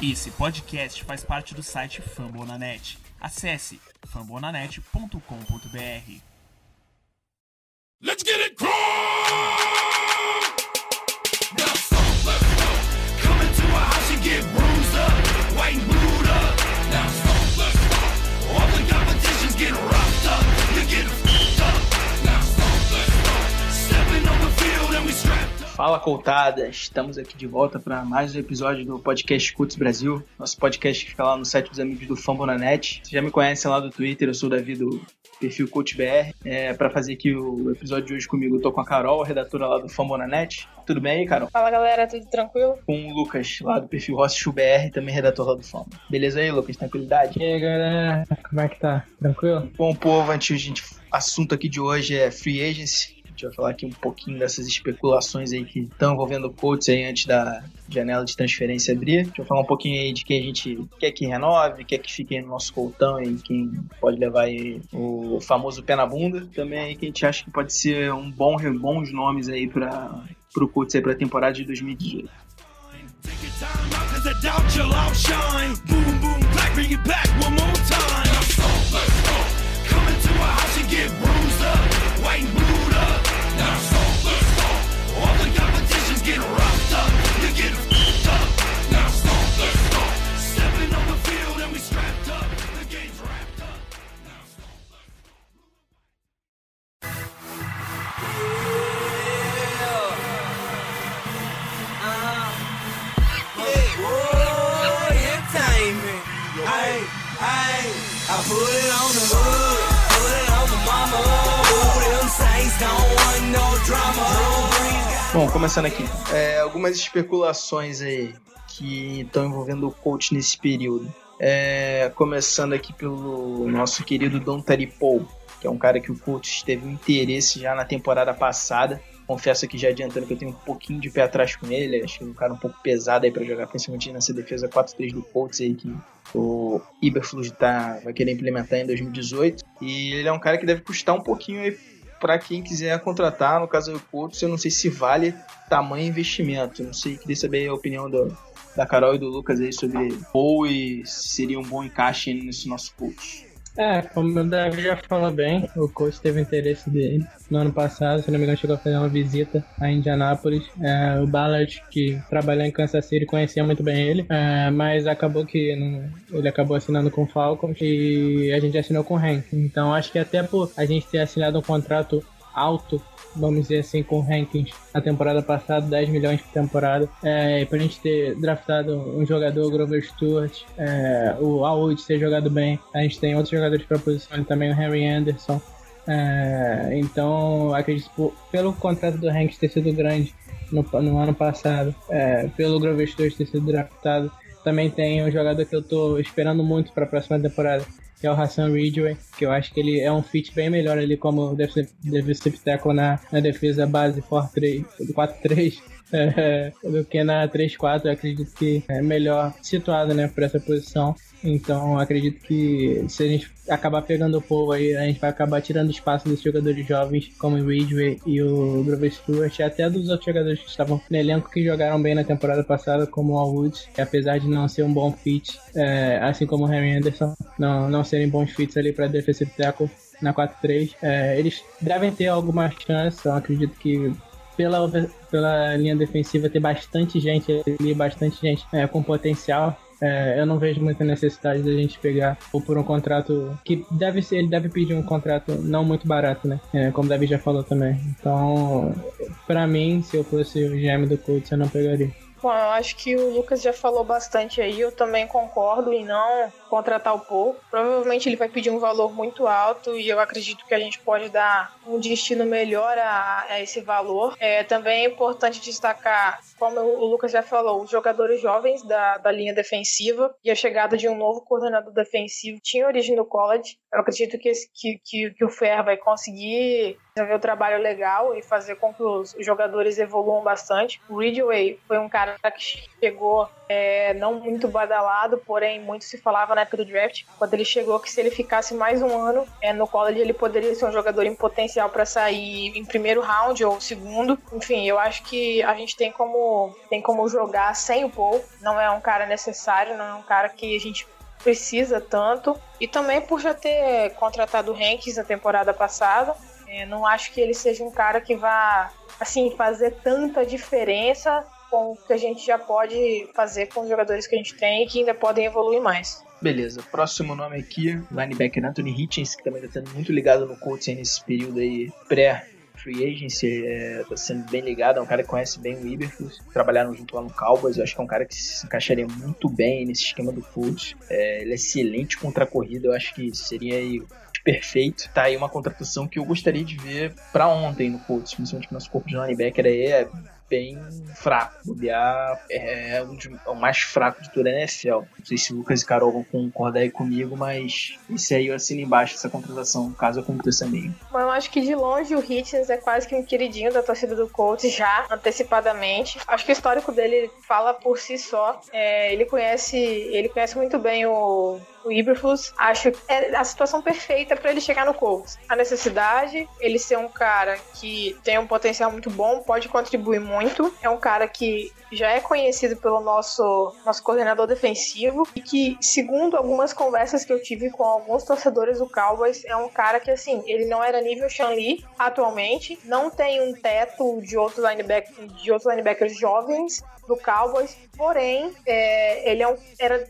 Esse podcast faz parte do site Fambonanet. Acesse fambonanet.com.br. Let's get it Fala Coltada, estamos aqui de volta para mais um episódio do podcast Cuts Brasil, nosso podcast que fica lá no site dos amigos do Fambonanet. Vocês já me conhecem lá do Twitter, eu sou o Davi do perfil CoachBR. É, para fazer aqui o episódio de hoje comigo, eu tô com a Carol, a redatora lá do Fambonanet. Tudo bem aí, Carol? Fala galera, tudo tranquilo? Com o Lucas, lá do perfil RossChuBR, também redator lá do Fama. Beleza aí, Lucas? Tranquilidade? E aí, galera, como é que tá? Tranquilo? Bom, povo, antes a gente. Assunto aqui de hoje é Free Agency gente vai falar aqui um pouquinho dessas especulações aí que estão envolvendo o coach aí antes da janela de transferência abrir. Gente vai falar um pouquinho aí de quem a gente quer que renove, quer que fique no nosso coltão e quem pode levar aí o famoso pé na bunda. Também aí a gente acha que pode ser um bom, bons nomes aí para o coach aí para a temporada de 2018. Take Bom, começando aqui. É, algumas especulações aí que estão envolvendo o coach nesse período. É, começando aqui pelo nosso querido Don Paul, que é um cara que o coach teve interesse já na temporada passada. Confesso aqui já adiantando que eu tenho um pouquinho de pé atrás com ele. Acho que um cara um pouco pesado aí para jogar, principalmente nessa defesa 4-3 do Colts aí que o Iberflus tá, vai querer implementar em 2018. E ele é um cara que deve custar um pouquinho aí para quem quiser contratar, no caso do Couto, eu não sei se vale tamanho investimento. Não sei, queria saber a opinião do, da Carol e do Lucas aí sobre ou e seria um bom encaixe nesse nosso coach. É, como o Davi já falou bem, o coach teve interesse dele no ano passado, se não me engano, chegou a fazer uma visita a Indianápolis. É, o Ballard, que trabalhou em Kansas City, conhecia muito bem ele, é, mas acabou que não, ele acabou assinando com o Falcons e a gente assinou com o Hank. Então acho que até por a gente ter assinado um contrato alto vamos dizer assim, com rankings na temporada passada, 10 milhões por temporada. É, pra gente ter draftado um jogador, Grover Stewart, é, o Alwood ter jogado bem, a gente tem outros jogadores para posição também, o Harry Anderson. É, então, acredito, pelo contrato do Hanks ter sido grande no, no ano passado, é, pelo Grover Stewart ter sido draftado, também tem um jogador que eu tô esperando muito para a próxima temporada, que é o Hassan Ridgway, que eu acho que ele é um fit bem melhor ali como defensive tackle na, na defesa base 4-3 é, do que na 3-4. Eu acredito que é melhor situado né, para essa posição. Então acredito que se a gente acabar pegando o povo aí, a gente vai acabar tirando espaço dos jogadores jovens, como o Ridgway e o Grover Stewart, e até dos outros jogadores que estavam no elenco que jogaram bem na temporada passada, como o Alwood, que apesar de não ser um bom fit, é, assim como o Harry Anderson, não, não serem bons fits ali para defensive tackle na 4-3, é, eles devem ter alguma chance, eu acredito que pela, pela linha defensiva ter bastante gente ali, bastante gente é, com potencial, é, eu não vejo muita necessidade da gente pegar ou por um contrato que deve ser, ele deve pedir um contrato não muito barato, né? É, como o Davi já falou também. Então, para mim, se eu fosse o GM do Colts, eu não pegaria. Bom, eu acho que o Lucas já falou bastante aí, eu também concordo em não contratar o Paul. Provavelmente ele vai pedir um valor muito alto e eu acredito que a gente pode dar um destino melhor a, a esse valor. É também é importante destacar, como o Lucas já falou, os jogadores jovens da, da linha defensiva e a chegada de um novo coordenador defensivo tinha origem no college. Eu acredito que, esse, que, que, que o Fer vai conseguir desenvolver o trabalho legal e fazer com que os jogadores evoluam bastante. O Ridgway foi um cara cara que chegou é, não muito badalado, porém muito se falava na época do draft, quando ele chegou que se ele ficasse mais um ano é, no college ele poderia ser um jogador em potencial para sair em primeiro round ou segundo. Enfim, eu acho que a gente tem como tem como jogar sem o Paul. Não é um cara necessário, não é um cara que a gente precisa tanto. E também por já ter contratado o Hankins na temporada passada, é, não acho que ele seja um cara que vá assim fazer tanta diferença com o que a gente já pode fazer com os jogadores que a gente tem e que ainda podem evoluir mais. Beleza, próximo nome aqui, linebacker Anthony Hitchens, que também está sendo muito ligado no Colts nesse período aí pré free agency, é, tá sendo bem ligado, é um cara que conhece bem o Iberflux, trabalharam junto lá no Cowboys, eu acho que é um cara que se encaixaria muito bem nesse esquema do Colts, é, ele é excelente contra a corrida, eu acho que seria aí perfeito. Tá aí uma contratação que eu gostaria de ver para ontem no Colts, principalmente que nosso corpo de linebacker aí é bem fraco. Bobear é, um de, é o mais fraco de toda a NFL. Não sei se o Lucas e Carol vão concordar aí comigo, mas esse aí eu assino embaixo essa contratação, caso aconteça mesmo. Bom, eu acho que de longe o Hitchens é quase que um queridinho da torcida do Colts já antecipadamente. Acho que o histórico dele fala por si só. É, ele conhece, ele conhece muito bem o o acho que é a situação perfeita para ele chegar no Colts. A necessidade, ele ser um cara que tem um potencial muito bom, pode contribuir muito. É um cara que já é conhecido pelo nosso, nosso coordenador defensivo e que, segundo algumas conversas que eu tive com alguns torcedores do Cowboys, é um cara que, assim, ele não era nível Sean Lee atualmente, não tem um teto de outros linebackers, de outros linebackers jovens, do Cowboys, porém, é, ele é um, era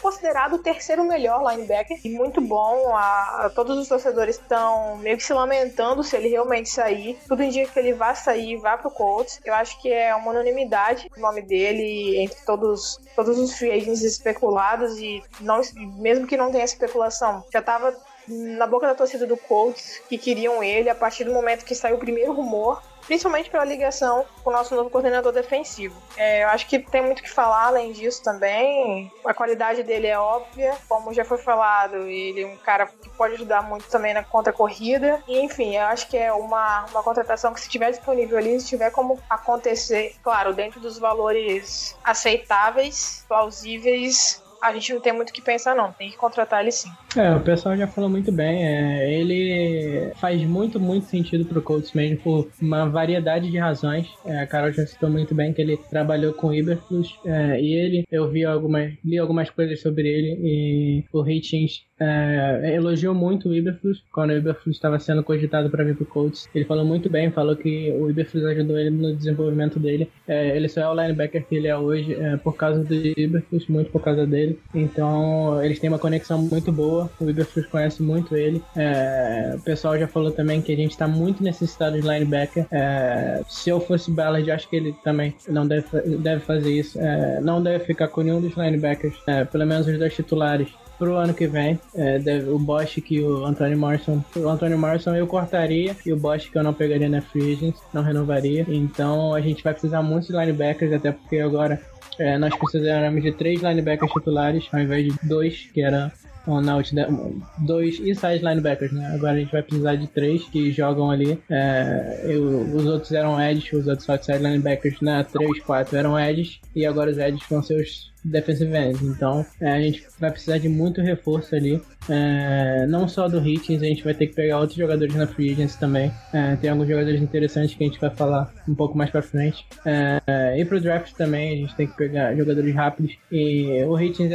considerado o terceiro melhor linebacker e muito bom. A, a, todos os torcedores estão meio que se lamentando se ele realmente sair. Tudo indica que ele vai sair, vai pro Colts. Eu acho que é uma unanimidade o nome dele entre todos, todos os free agents especulados e não, mesmo que não tenha especulação, já estava na boca da torcida do Colts que queriam ele a partir do momento que saiu o primeiro rumor principalmente pela ligação com o nosso novo coordenador defensivo. É, eu acho que tem muito que falar além disso também. A qualidade dele é óbvia, como já foi falado, ele é um cara que pode ajudar muito também na contra-corrida. E enfim, eu acho que é uma, uma contratação que, se estiver disponível ali, se tiver como acontecer, claro, dentro dos valores aceitáveis, plausíveis, a gente não tem muito o que pensar, não. Tem que contratar ele sim. É, o pessoal já falou muito bem. É, ele faz muito, muito sentido pro Colts mesmo por uma variedade de razões. É, a Carol já citou muito bem que ele trabalhou com o Iberflux é, e ele, eu vi algumas, li algumas coisas sobre ele e o Hitchens é, elogiou muito o Iberflux quando o Iberflux estava sendo cogitado para vir pro Colts. Ele falou muito bem, falou que o Iberflux ajudou ele no desenvolvimento dele. É, ele só é o linebacker que ele é hoje é, por causa do Iberflux, muito por causa dele. Então eles têm uma conexão muito boa. O Iberflux conhece muito ele. É, o pessoal já falou também que a gente está muito necessitado de linebacker. É, se eu fosse Ballard, acho que ele também não deve, deve fazer isso. É, não deve ficar com nenhum dos linebackers, pelo menos os dois titulares pro ano que vem. É, deve, o Bosch que o Anthony Morrison. O Anthony Morrison eu cortaria e o Bosch que eu não pegaria na Free Agent, não renovaria. Então a gente vai precisar muito de linebackers, até porque agora é, nós precisamos de três linebackers titulares ao invés de dois, que era na última, dois inside linebackers, né? Agora a gente vai precisar de três que jogam ali. É, eu, os outros eram edge, os outros outside linebackers, né? Três, quatro eram edge e agora os edges vão ser os defensive ends. Então é, a gente vai precisar de muito reforço ali. É, não só do Hitchens, a gente vai ter que pegar outros jogadores na free agency também. É, tem alguns jogadores interessantes que a gente vai falar um pouco mais pra frente. É, e pro draft também a gente tem que pegar jogadores rápidos. E o Hitchens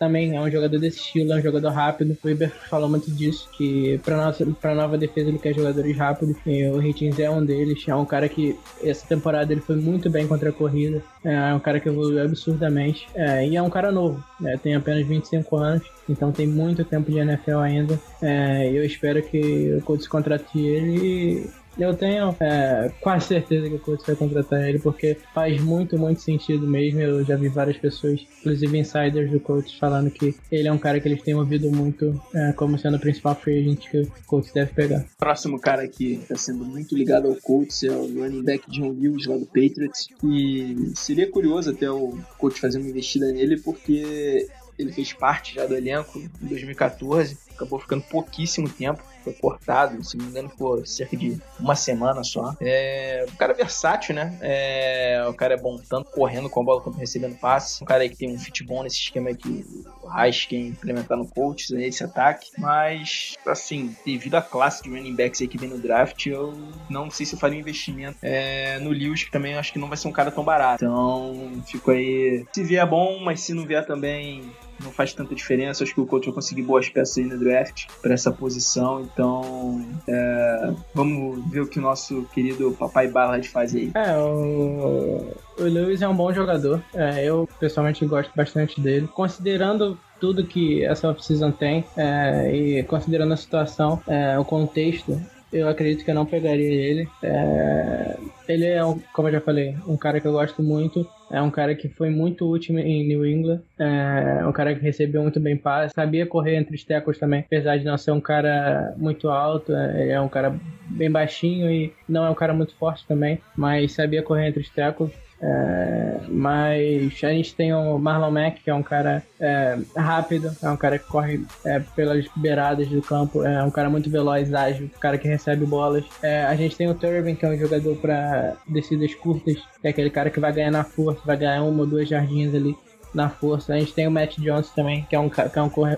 também é um jogador desse estilo, é um jogador rápido. O Iber falou muito disso, que para nossa pra nova defesa ele quer jogadores rápidos. E o Hitchens é um deles. É um cara que essa temporada ele foi muito bem contra a corrida. É um cara que evoluiu absurdamente. É, e é um cara novo, né? tem apenas 25 anos. Então tem muito tempo de NFL ainda. É, eu espero que o Colts contrate ele eu tenho é, quase certeza que o Colts vai contratar ele, porque faz muito, muito sentido mesmo. Eu já vi várias pessoas, inclusive insiders do Colts, falando que ele é um cara que eles têm ouvido muito é, como sendo o principal free agent que o Colts deve pegar. Próximo cara que está sendo muito ligado ao Colts é o running back John Lewis lá do Patriots. E seria curioso até o Colts fazer uma investida nele, porque ele fez parte já do elenco em 2014, acabou ficando pouquíssimo tempo foi cortado, se não me engano, por cerca de uma semana só. É, o cara é versátil, né? É, o cara é bom tanto correndo com a bola quanto recebendo passe. Um cara aí que tem um fit bom nesse esquema que o Reis quer implementar no coach, né, esse ataque. Mas, assim, devido à classe de running backs aí que vem no draft, eu não sei se eu faria um investimento é, no Lewis, que também acho que não vai ser um cara tão barato. Então, fico aí. Se vier bom, mas se não vier também, não faz tanta diferença. Acho que o coach vai conseguir boas peças aí no draft para essa posição. Então, é, vamos ver o que o nosso querido papai Ballard faz aí. É, o, o Lewis é um bom jogador. É, eu pessoalmente gosto bastante dele. Considerando tudo que essa off-season tem é, e considerando a situação, é, o contexto, eu acredito que eu não pegaria ele. É... Ele é, um, como eu já falei, um cara que eu gosto muito. É um cara que foi muito útil em New England. É um cara que recebeu muito bem passe. Sabia correr entre os tecos também. Apesar de não ser um cara muito alto. É, ele é um cara bem baixinho e não é um cara muito forte também. Mas sabia correr entre os tecos. É, mas a gente tem o Marlon Mack, que é um cara é, rápido, é um cara que corre é, pelas beiradas do campo, é um cara muito veloz, ágil, um cara que recebe bolas. É, a gente tem o Turbin, que é um jogador para descidas curtas, que é aquele cara que vai ganhar na força, vai ganhar uma ou duas jardinhas ali na força. A gente tem o Matt Jones também, que é um, que é um, corre,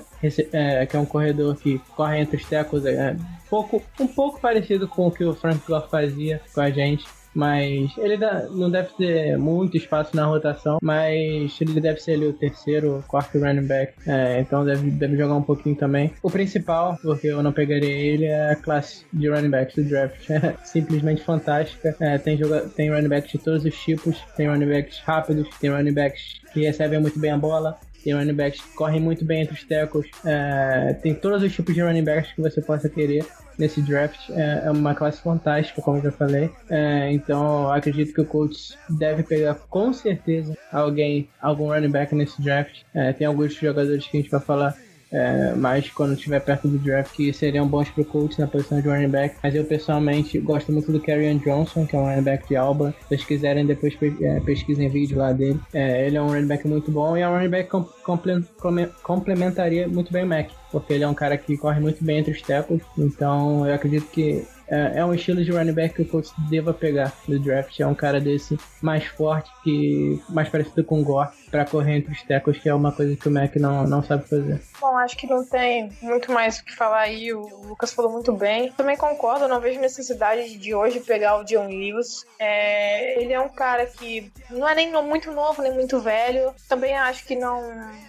é, que é um corredor que corre entre os tecos, é, um, pouco, um pouco parecido com o que o Frank Gore fazia com a gente mas ele dá, não deve ter muito espaço na rotação, mas ele deve ser ali o terceiro, quarto running back, é, então deve, deve jogar um pouquinho também. O principal, porque eu não pegaria ele, é a classe de running backs do draft, é simplesmente fantástica. É, tem, joga, tem running backs de todos os tipos, tem running backs rápidos, tem running backs que recebem muito bem a bola, tem running backs que correm muito bem entre os tackles, é, tem todos os tipos de running backs que você possa querer nesse draft. É, é uma classe fantástica, como eu já falei. É, então, acredito que o Colts deve pegar com certeza alguém, algum running back nesse draft. É, tem alguns jogadores que a gente vai falar é, mas quando estiver perto do draft que seriam bons pro Colts na posição de running back. Mas eu pessoalmente gosto muito do Kerryon Johnson, que é um running back de Alba. Se vocês quiserem, depois é, pesquisem vídeo lá dele. É, ele é um running back muito bom e é um running back que complementaria muito bem o Mac, porque ele é um cara que corre muito bem entre os tackles. Então eu acredito que é, é um estilo de running back que o Colts deva pegar no draft. É um cara desse mais forte, que mais parecido com o Gore, para correr entre os tecos, que é uma coisa que o Mac não, não sabe fazer. Bom, acho que não tem muito mais o que falar aí. O Lucas falou muito bem. Também concordo, não vejo necessidade de hoje pegar o John Lewis. É, ele é um cara que não é nem muito novo, nem muito velho. Também acho que não.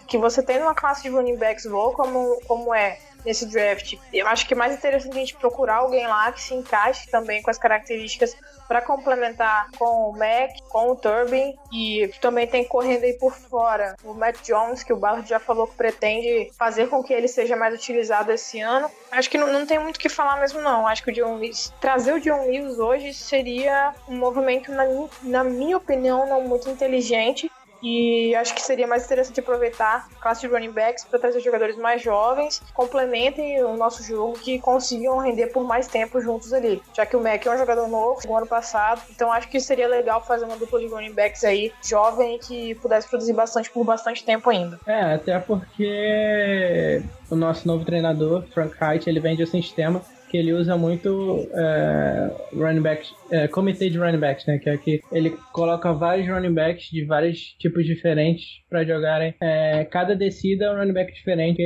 que você tem uma classe de running backs boa como, como é nesse draft. Eu acho que é mais interessante a gente procurar alguém lá que se encaixe também com as características para complementar com o Mac, com o Turbin e também tem correndo aí por fora o Matt Jones, que o Ballard já falou que pretende fazer com que ele seja mais utilizado esse ano. Acho que não, não tem muito o que falar mesmo não. Acho que o John Lewis, trazer o John Lewis hoje seria um movimento, na, na minha opinião, não muito inteligente e acho que seria mais interessante aproveitar a classe de running backs para trazer jogadores mais jovens, complementem o nosso jogo, que consigam render por mais tempo juntos ali. Já que o Mac é um jogador novo, no ano passado, então acho que seria legal fazer uma dupla de running backs aí, jovem, que pudesse produzir bastante por bastante tempo ainda. É, até porque o nosso novo treinador, Frank Wright, ele vende o sistema que ele usa muito é, running backs, é, comitê de running backs, né? Que é que ele coloca vários running backs de vários tipos diferentes para jogarem. É, cada descida é um running back diferente.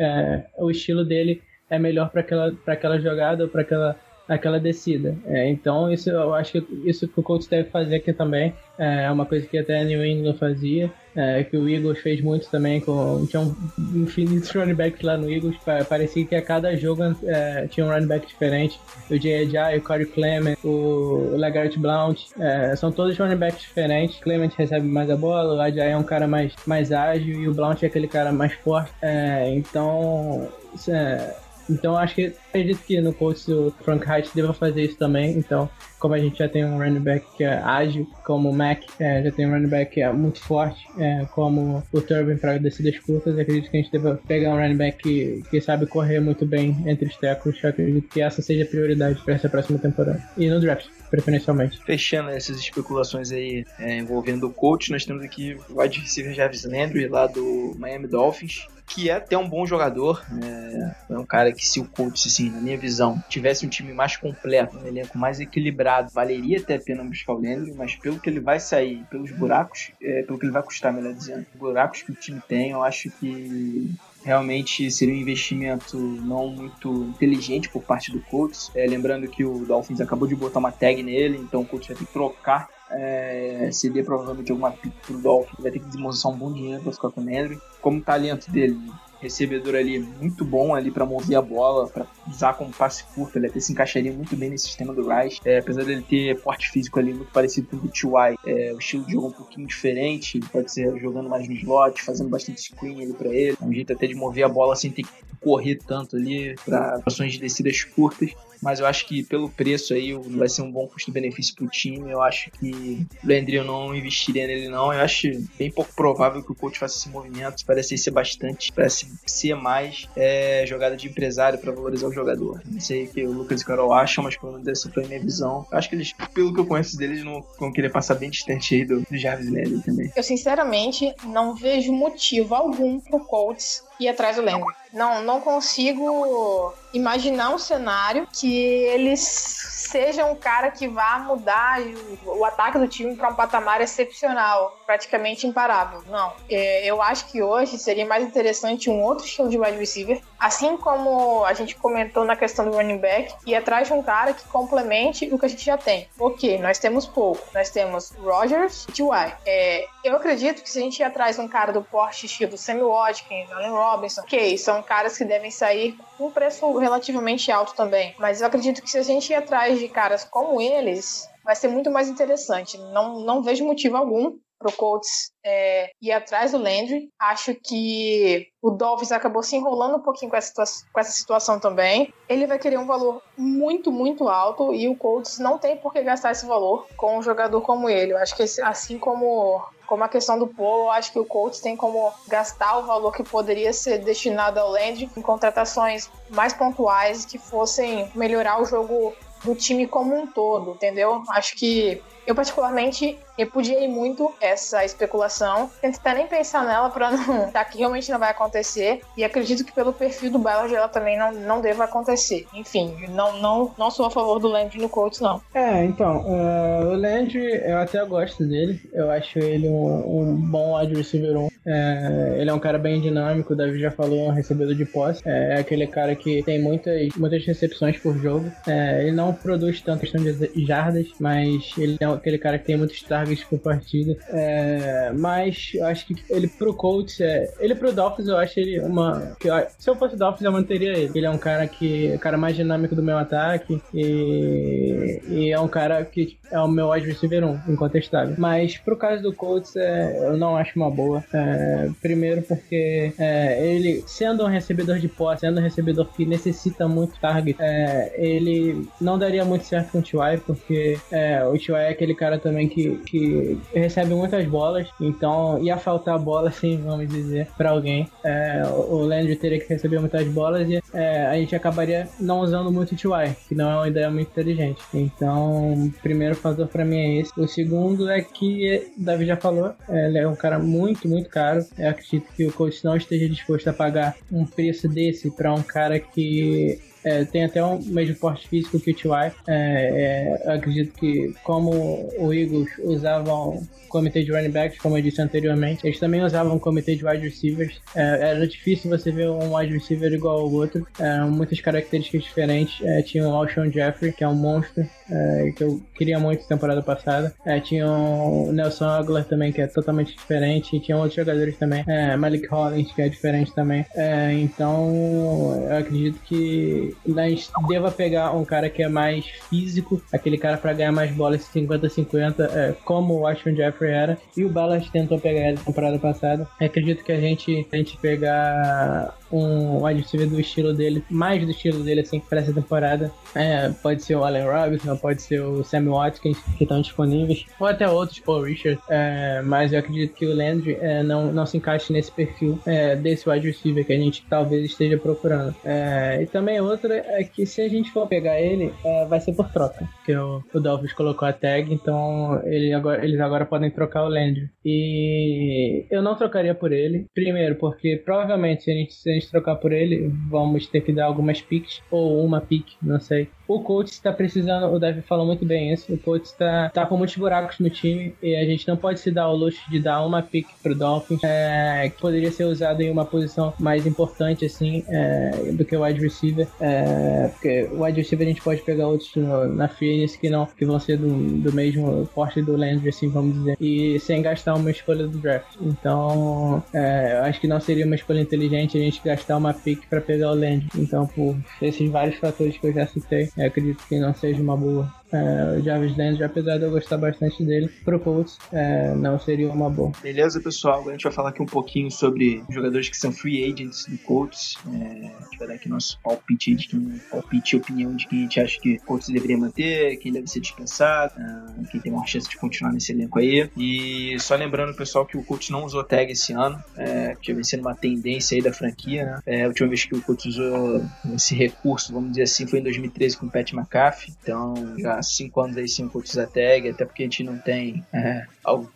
É, o estilo dele é melhor para aquela, aquela jogada ou para aquela aquela descida. É, então isso eu acho que isso que o Colts deve fazer aqui também é uma coisa que até New England fazia, é, que o Eagles fez muito também com tinha um infinitos running backs lá no Eagles, parecia que a cada jogo é, tinha um running back diferente. O Ajay, o Corey Clement, o Legart Blount, é, são todos running backs diferentes. Clement recebe mais a bola, o Ajay é um cara mais mais ágil e o Blount é aquele cara mais forte. É, então é, então acho que acredito que no coach o Frank Reich deva fazer isso também. Então, como a gente já tem um running back que é ágil, como o Mac, é, já tem um running back que é muito forte, é, como o Turbin para descidas curtas, acredito que a gente deva pegar um running back que, que sabe correr muito bem entre os tecos. Acredito que essa seja a prioridade para essa próxima temporada. E no draft preferencialmente. Fechando essas especulações aí é, envolvendo o coach, nós temos aqui o wide receiver Jarvis Landry lá do Miami Dolphins, que é até um bom jogador, é, é um cara que se o coach assim, na minha visão, tivesse um time mais completo, um elenco mais equilibrado, valeria até a pena buscar o Landry, mas pelo que ele vai sair, pelos buracos, é, pelo que ele vai custar, melhor dizendo, buracos que o time tem, eu acho que realmente seria um investimento não muito inteligente por parte do Colts. É, lembrando que o Dolphins acabou de botar uma tag nele, então o Colts vai ter que trocar. É, seria provavelmente alguma pick pro Dolphins, vai ter que desembolsar um bom dinheiro para ficar com o Landry. Como o talento dele recebedor ali muito bom ali para mover a bola, para usar como passe curto, ele até se encaixaria muito bem nesse sistema do Rice. É, apesar dele ter porte físico ali muito parecido com o do T.Y., é, o estilo de jogo um pouquinho diferente, pode ser jogando mais no slot, fazendo bastante screen ali para ele, é um jeito até de mover a bola sem ter que correr tanto ali para ações de descidas curtas mas eu acho que pelo preço aí vai ser um bom custo-benefício pro time. Eu acho que o Landry eu não investiria nele não. Eu acho bem pouco provável que o coach faça esse movimento. Parece ser bastante, parece ser mais é, jogada de empresário para valorizar o jogador. Não sei o que o Lucas e o Carol acham, mas pelo menos essa foi a minha visão. Eu acho que eles, pelo que eu conheço deles, não vão querer passar bem distante aí do, do Jarvis Landry também. Eu sinceramente não vejo motivo algum pro Colts ir atrás do Landry. Não, não consigo imaginar um cenário que eles sejam um cara que vá mudar o, o ataque do time para um patamar excepcional, praticamente imparável. Não. É, eu acho que hoje seria mais interessante um outro estilo de wide receiver, assim como a gente comentou na questão do running back, e atrás de um cara que complemente o que a gente já tem. Ok, nós temos pouco. Nós temos Rogers e T.Y. É, eu acredito que se a gente ir atrás de um cara do porte estilo Sammy Watkins, Allen Robinson, ok, são caras que devem sair com um preço relativamente alto também. Mas eu acredito que se a gente ir atrás de caras como eles, vai ser muito mais interessante. Não, não vejo motivo algum pro Colts é, ir atrás do Landry. Acho que o Dolphins acabou se enrolando um pouquinho com essa, com essa situação também. Ele vai querer um valor muito, muito alto e o Colts não tem por que gastar esse valor com um jogador como ele. Eu acho que assim como como a questão do Polo, eu acho que o Colts tem como gastar o valor que poderia ser destinado ao Landry em contratações mais pontuais que fossem melhorar o jogo do time como um todo, entendeu? Acho que eu, particularmente, repudiei muito essa especulação. Tento até nem pensar nela para não. tá, que realmente não vai acontecer. E acredito que pelo perfil do Ballard ela também não, não deva acontecer. Enfim, não, não, não sou a favor do Landry no Colts, não. É, então, uh, o Landry, eu até gosto dele. Eu acho ele um, um bom wide receiver 1. É, ele é um cara bem dinâmico, o Davi já falou, é um recebedor de posse. É, é aquele cara que tem muitas, muitas recepções por jogo. É, ele não produz tanto questão de jardas, mas ele é aquele cara que tem muitos targets por partida. É, mas eu acho que ele pro Colts, é, ele pro Dolphins, eu acho ele uma. Que, se eu fosse Dolphins, eu manteria ele. Ele é um cara que. O cara mais dinâmico do meu ataque. E, e é um cara que é o meu wide receiver 1, incontestável. Mas pro caso do Colts, é, eu não acho uma boa. É, primeiro porque é, ele, sendo um recebedor de posse, sendo um recebedor que necessita muito target, é, ele não daria muito certo com o T.Y., porque é, o T.Y. é aquele cara também que, que recebe muitas bolas, então ia faltar bola, assim, vamos dizer, para alguém. É, o Landry teria que receber muitas bolas e é, a gente acabaria não usando muito o T.Y., que não é uma ideia muito inteligente. Então, primeiro fator para mim é esse. O segundo é que, o Davi já falou, ele é um cara muito, muito caro. Eu acredito que o coach não esteja disposto a pagar um preço desse para um cara que é, tem até um mesmo porte físico que o T.Y. É, é, acredito que como o Eagles usavam comitê de running backs, como eu disse anteriormente, eles também usavam comitê de wide receivers. É, era difícil você ver um wide receiver igual ao outro. Eram muitas características diferentes. É, tinha o Alshon Jeffrey, que é um monstro, é, que eu queria muito temporada passada. É, tinha o Nelson Aguilar também, que é totalmente diferente. E tinha outros jogadores também. É, Malik Hollins, que é diferente também. É, então, eu acredito que a gente deva pegar um cara que é mais físico, aquele cara para ganhar mais bolas 50-50, é, como o Alshon Jeffrey era. E o Ballard tentou pegar ele na temporada passada. Acredito que a gente, a gente pegar um wide receiver do estilo dele, mais do estilo dele, assim, para essa temporada. É, pode ser o Allen Robinson, pode ser o Sammy Watkins, que estão disponíveis, ou até outros, Paul Richard. É, mas eu acredito que o Landry é, não, não se encaixe nesse perfil é, desse wide receiver que a gente talvez esteja procurando. É, e também outra é que se a gente for pegar ele, é, vai ser por troca, porque o, o Dolphins colocou a tag, então ele agora, eles agora podem trocar o Landry. E eu não trocaria por ele, primeiro porque provavelmente se a gente, se a gente trocar por ele, vamos ter que dar algumas picks, ou uma pick, não sei. O coach está precisando, o Davi falou muito bem isso, o coach está tá com muitos buracos no time e a gente não pode se dar o luxo de dar uma pick pro Dolphins, é, que poderia ser usado em uma posição mais importante, assim, é, do que o wide receiver, é, porque o wide receiver a gente pode pegar outros no, na free que não, que vão ser do, do mesmo porte do Landry, assim, vamos dizer, e sem gastar uma escolha do draft. Então, é, eu acho que não seria uma escolha inteligente a gente gastar uma pick para pegar o Landry. Então, por esses vários fatores que eu já citei, eu acredito que não seja uma boa é, o Jarvis Landry, apesar de eu gostar bastante dele, pro Colts é, não seria uma boa. Beleza, pessoal? Agora a gente vai falar aqui um pouquinho sobre jogadores que são free agents do Colts. É, a gente vai dar aqui nosso palpite de quem, palpite e opinião de quem a gente acha que o Colts deveria manter, quem deve ser dispensado, é, quem tem uma chance de continuar nesse elenco aí. E só lembrando, pessoal, que o Colts não usou tag esse ano, é, que vem sendo uma tendência aí da franquia, né? É, a última vez que o Colts usou esse recurso, vamos dizer assim, foi em 2013 com o Pat McAfee. Então, já cinco anos aí sem o coach tag, até porque a gente não tem é,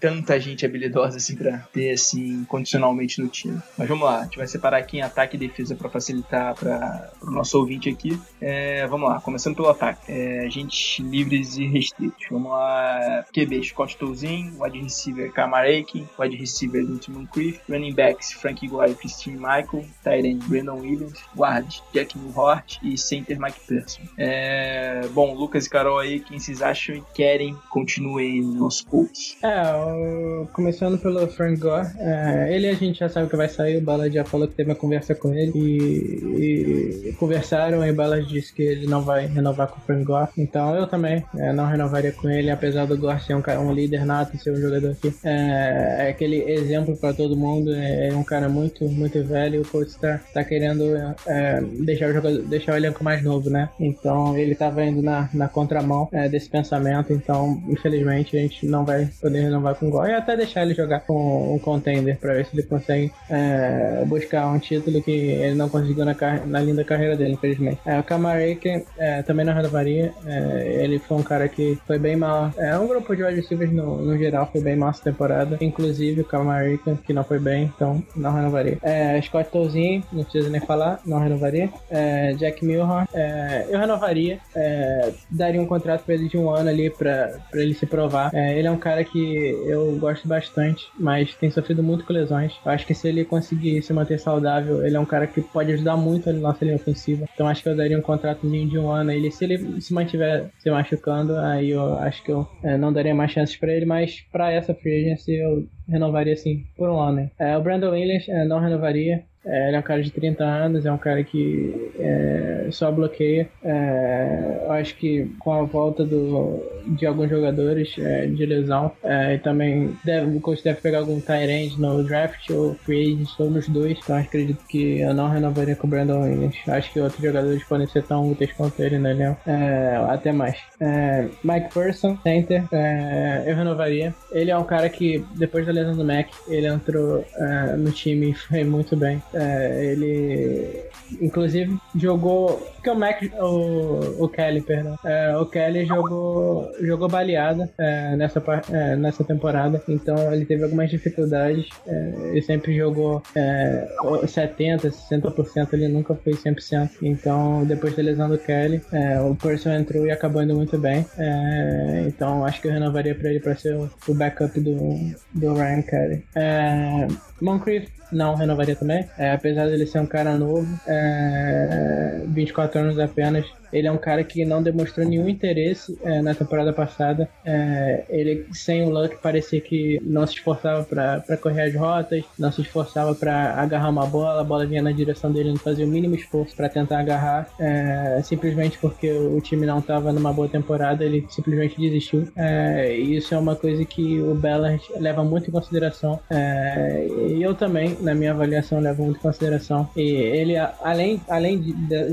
tanta gente habilidosa assim pra ter assim condicionalmente no time. Mas vamos lá, a gente vai separar aqui em ataque e defesa para facilitar para o nosso ouvinte aqui. É, vamos lá, começando pelo ataque. É, livres e restritos. Vamos lá, QB Scott Tolzin, wide receiver Kamar Aiken, wide receiver Linton Moncrief, running backs Frank Gore e Christine Michael, tight end Brandon Williams, guard Jack Newhart e center Mike Pearson. É, bom, Lucas e Carol aí aí quem vocês acham e querem continuem nos Colts. É, começando pelo Frank Gore, é, ele a gente já sabe que vai sair, o Ballard já falou que teve uma conversa com ele e, e conversaram e o Ballard disse que ele não vai renovar com o Frank Gore, então eu também é, não renovaria com ele, apesar do Gore ser um, um líder nato, ser um jogador que é, é aquele exemplo para todo mundo, é, é, um cara muito, muito velho e o Colts tá, tá querendo é, deixar, o jogador, deixar o elenco mais novo, né? Então ele tava indo na, na contramão é, desse pensamento, então infelizmente a gente não vai poder renovar com o Gol e até deixar ele jogar com um contender para ver se ele consegue é, buscar um título que ele não conseguiu na, na linda carreira dele, infelizmente. É, o Kamarake é, também não renovaria, é, ele foi um cara que foi bem mal. É um grupo de wide receivers no, no geral foi bem mal essa temporada, inclusive o Kamarake, que não foi bem, então não renovaria. É, Scott Tolzien, não precisa nem falar, não renovaria. Jack Milhorn, eu renovaria, daria um contrato contrato pra ele de um ano ali pra, pra ele se provar. É, ele é um cara que eu gosto bastante, mas tem sofrido muito com lesões. Eu acho que se ele conseguir se manter saudável, ele é um cara que pode ajudar muito a nossa linha ofensiva. Então acho que eu daria um contratozinho de um ano ele. Se ele se mantiver se machucando, aí eu acho que eu é, não daria mais chances para ele, mas para essa free agency eu renovaria sim por um ano. Né? É, o Brandon Williams é, não renovaria. É, ele é um cara de 30 anos, é um cara que é, só bloqueia. É, eu acho que com a volta do, de alguns jogadores é, de lesão, é, também deve, o coach deve pegar algum tight no draft ou free agent ou dois. Então acredito que eu não renovaria com o Brandon Williams. Acho que outros jogadores podem ser tão úteis quanto ele, né, Leon? É, até mais. É, Mike Person, center, eu renovaria. Ele é um cara que, depois da lesão do Mac, ele entrou no time e foi muito bem. É, ele inclusive jogou. Que o Mac. O, o Kelly, perdão. É, o Kelly jogou, jogou baleada é, nessa, é, nessa temporada. Então ele teve algumas dificuldades. É, ele sempre jogou 70%, 60%. Ele nunca foi 100%. Então depois da lesão do Kelly, é, o Person entrou e acabou indo muito bem. então acho que eu renovaria para ele para ser o, o, backup do, do Ryan Kelly. Moncrief não renovaria também. É, apesar dele ser um cara novo, é, 24 anos apenas, ele é um cara que não demonstrou nenhum interesse é, na temporada passada. É, ele, sem o Luck, parecia que não se esforçava para correr as rotas, não se esforçava para agarrar uma bola, a bola vinha na direção dele, não fazia o mínimo esforço para tentar agarrar, é, simplesmente porque o time não estava numa boa temporada, ele simplesmente desistiu. E isso é uma coisa que o Ballard leva muito em consideração. E eu também, na minha avaliação, levo muito em consideração. E ele, além, além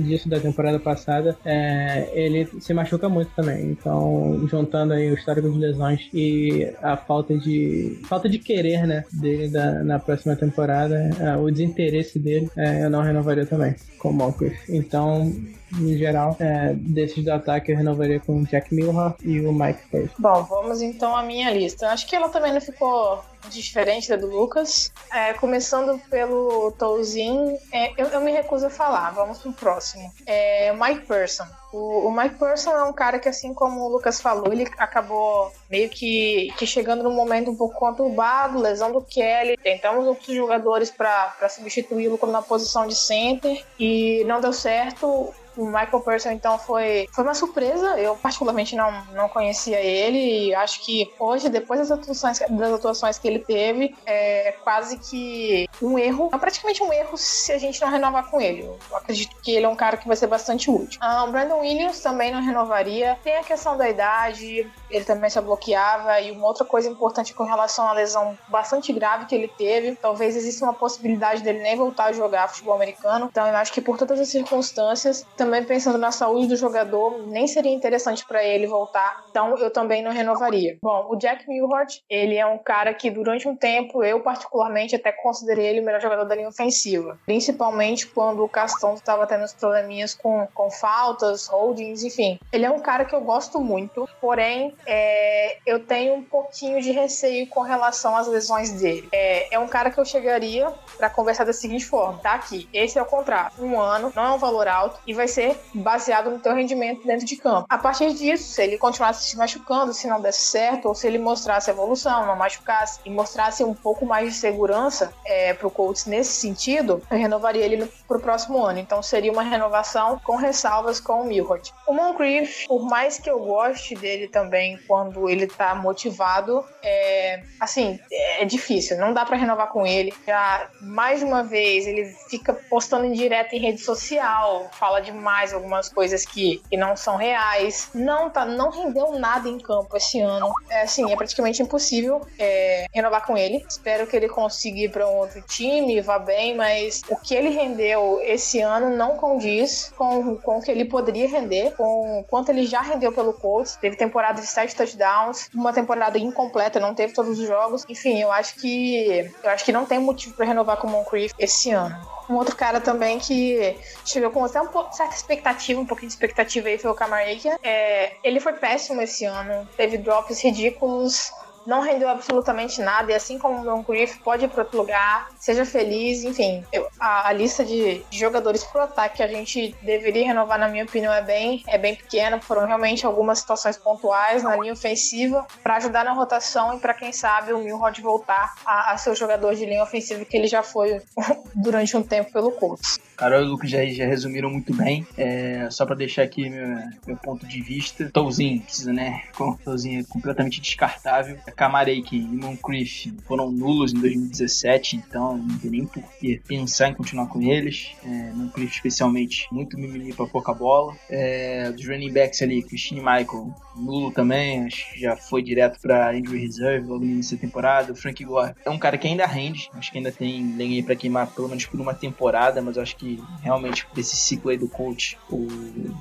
disso da temporada passada, é, ele se machuca muito também. Então, juntando aí o histórico de lesões e a falta de falta de querer, né, dele da, na próxima temporada, é, o desinteresse dele, é, eu não renovaria também com o Moncrief. Então, em geral, é, desses do ataque eu renovaria com o Jack Milhar e o Mike First. Bom, vamos então à minha lista. Acho que ela também não ficou diferente da do Lucas. É, começando pelo Tolzin, é, eu, eu, me recuso a falar, vamos pro próximo. É, Mike Person. O, o, Mike Person é um cara que, assim como o Lucas falou, ele acabou meio que, que chegando num momento um pouco conturbado, lesão do Kelly. Tentamos outros jogadores para substituí-lo na posição de center e não deu certo o Michael Person, então, foi, foi uma surpresa. Eu, particularmente, não, não conhecia ele e acho que hoje, depois das atuações, das atuações que ele teve, é quase que um erro, praticamente um erro se a gente não renovar com ele. Eu acredito que ele é um cara que vai ser bastante útil. Ah, o Brandon Williams também não renovaria. Tem a questão da idade, ele também só bloqueava. E uma outra coisa importante com relação à lesão bastante grave que ele teve, talvez exista uma possibilidade dele nem voltar a jogar futebol americano. Então eu acho que por todas as circunstâncias, também pensando na saúde do jogador, nem seria interessante para ele voltar. Então eu também não renovaria. Bom, o Jack Milhort, ele é um cara que durante um tempo eu particularmente até considerei ele o melhor jogador da linha ofensiva, principalmente quando o Castão estava tendo os probleminhas com, com faltas, holdings, enfim. Ele é um cara que eu gosto muito, porém é, eu tenho um pouquinho de receio com relação às lesões dele. É, é um cara que eu chegaria para conversar da seguinte forma: tá aqui, esse é o contrato, um ano, não é um valor alto e vai ser baseado no teu rendimento dentro de campo. A partir disso, se ele continuasse se machucando, se não desse certo, ou se ele mostrasse evolução, não machucasse e mostrasse um pouco mais de segurança é, pro Colts nesse sentido, eu renovaria ele pro próximo ano. Então seria uma renovação com ressalvas com o Milhort. O Moncrief, por mais que eu goste dele também quando ele tá motivado, é, assim, é difícil, não dá para renovar com ele. Já mais uma vez ele fica postando em direto em rede social, fala demais mais algumas coisas que, que não são reais. Não tá, não rendeu nada em campo esse ano. É assim, é praticamente impossível é, renovar com ele. Espero que ele consiga ir para um outro time, vá bem, mas o que ele rendeu esse ano não condiz com, com o que ele poderia render, com quanto ele já rendeu pelo Colts. Teve temporada de 7 touchdowns, uma temporada incompleta, não teve todos os jogos. Enfim, eu acho que eu acho que não tem motivo para renovar com o Moncrief esse ano. Um outro cara também que chegou com até um pouco, certa expectativa, um pouquinho de expectativa aí foi o Kamarakia. É, ele foi péssimo esse ano, teve drops ridículos, não rendeu absolutamente nada, e assim como o Don pode ir para outro lugar, seja feliz, enfim. Eu, a, a, lista de, jogadores pro ataque que a gente deveria renovar, na minha opinião, é bem, é bem pequena. Foram realmente algumas situações pontuais na linha ofensiva para ajudar na rotação e para quem sabe o Milrod voltar a, a ser o jogador de linha ofensiva que ele já foi durante um tempo pelo Colts. Carol e o Lucas já, já resumiram muito bem. É, só para deixar aqui meu, meu, ponto de vista. Touzinho, precisa, né? Touzinho é completamente descartável. Kamarek e Moncrief foram nulos em 2017, então não tem nem por que pensar em continuar com eles. É, especialmente, muito mimimi pra pouca bola. É, dos running backs ali, Christine Michael, nulo também, acho que já foi direto pra injury reserve logo no início da temporada. O Frank Gore é um cara que ainda rende, acho que ainda tem lenha aí pra queimar pelo menos por uma temporada, mas acho que realmente desse ciclo aí do coach, o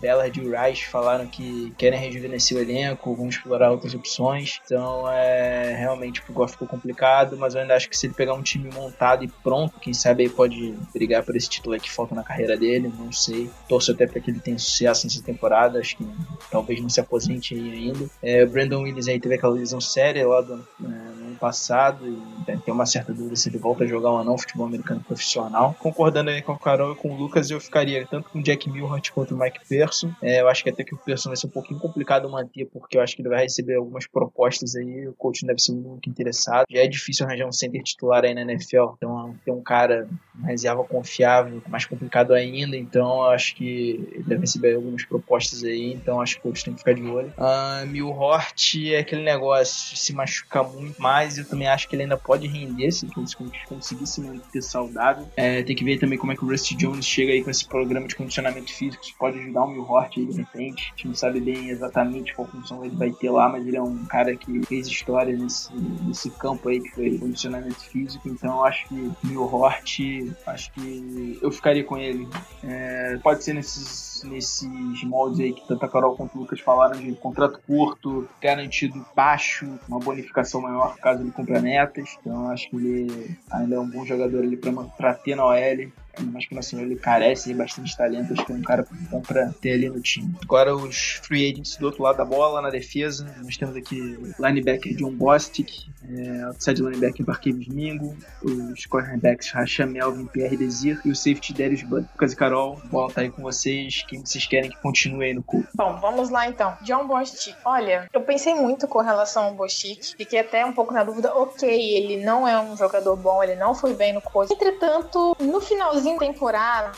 Ballard e o Rice falaram que querem rejuvenescer o elenco, vão explorar outras opções. Então, é é, realmente o Goff ficou complicado, mas eu ainda acho que se ele pegar um time montado e pronto, quem sabe aí pode brigar por esse título que falta na carreira dele, não sei. Torço até para que ele tenha sucesso nessa temporada, acho que talvez não se aposente ainda. É, o Brandon Williams aí teve aquela lesão séria lá do, é, passado e tem uma certa dúvida se ele volta a jogar ou não futebol americano profissional. Concordando aí com o Carol e com o Lucas, eu ficaria tanto com o Jack Milhart quanto o Mike Pearson. É, eu acho que até que o Pearson vai ser um pouquinho complicado manter, porque eu acho que ele vai receber algumas propostas aí, o coach deve ser muito interessado. Já é difícil arranjar um center titular aí na NFL, então ter um cara reserva confiável, mais complicado ainda, então acho que ele deve receber algumas propostas aí, então acho que o coach tem que ficar de olho. Uh, Milhort é aquele negócio se machucar muito mais, eu também acho que ele ainda pode render se conseguir se manter saudável. É, tem que ver também como é que o Rusty Jones chega aí com esse programa de condicionamento físico, que pode ajudar o Milhort aí de repente. A gente não sabe bem exatamente qual função ele vai ter lá, mas ele é um cara que fez história nesse, nesse campo aí que foi condicionamento físico, então eu acho que Milhort, acho que eu ficaria com ele. É, pode ser nesses, nesses moldes aí que tanto a Carol quanto o Lucas falaram de contrato curto, garantido baixo, uma bonificação maior caso ele cumpra metas, então acho que ele ainda é um bom jogador ali para ter na OL mas que assim, ele carece de bastante talento, acho que é um cara bom pra ter ali no time. Agora os free agents do outro lado da bola, na defesa, nós temos aqui o linebacker John Bostic, é, outside linebacker Barqueves Mingo, os cornerbacks Racham Melvin, Pierre Desir e o safety Darius Bud. Lucas e Carol, bola tá aí com vocês. Quem vocês querem que continue aí no culto? Bom, vamos lá então. John Bostic. Olha, eu pensei muito com relação ao Bostic. Fiquei até um pouco na dúvida. Ok, ele não é um jogador bom, ele não foi bem no coach. Entretanto, no finalzinho da temporada,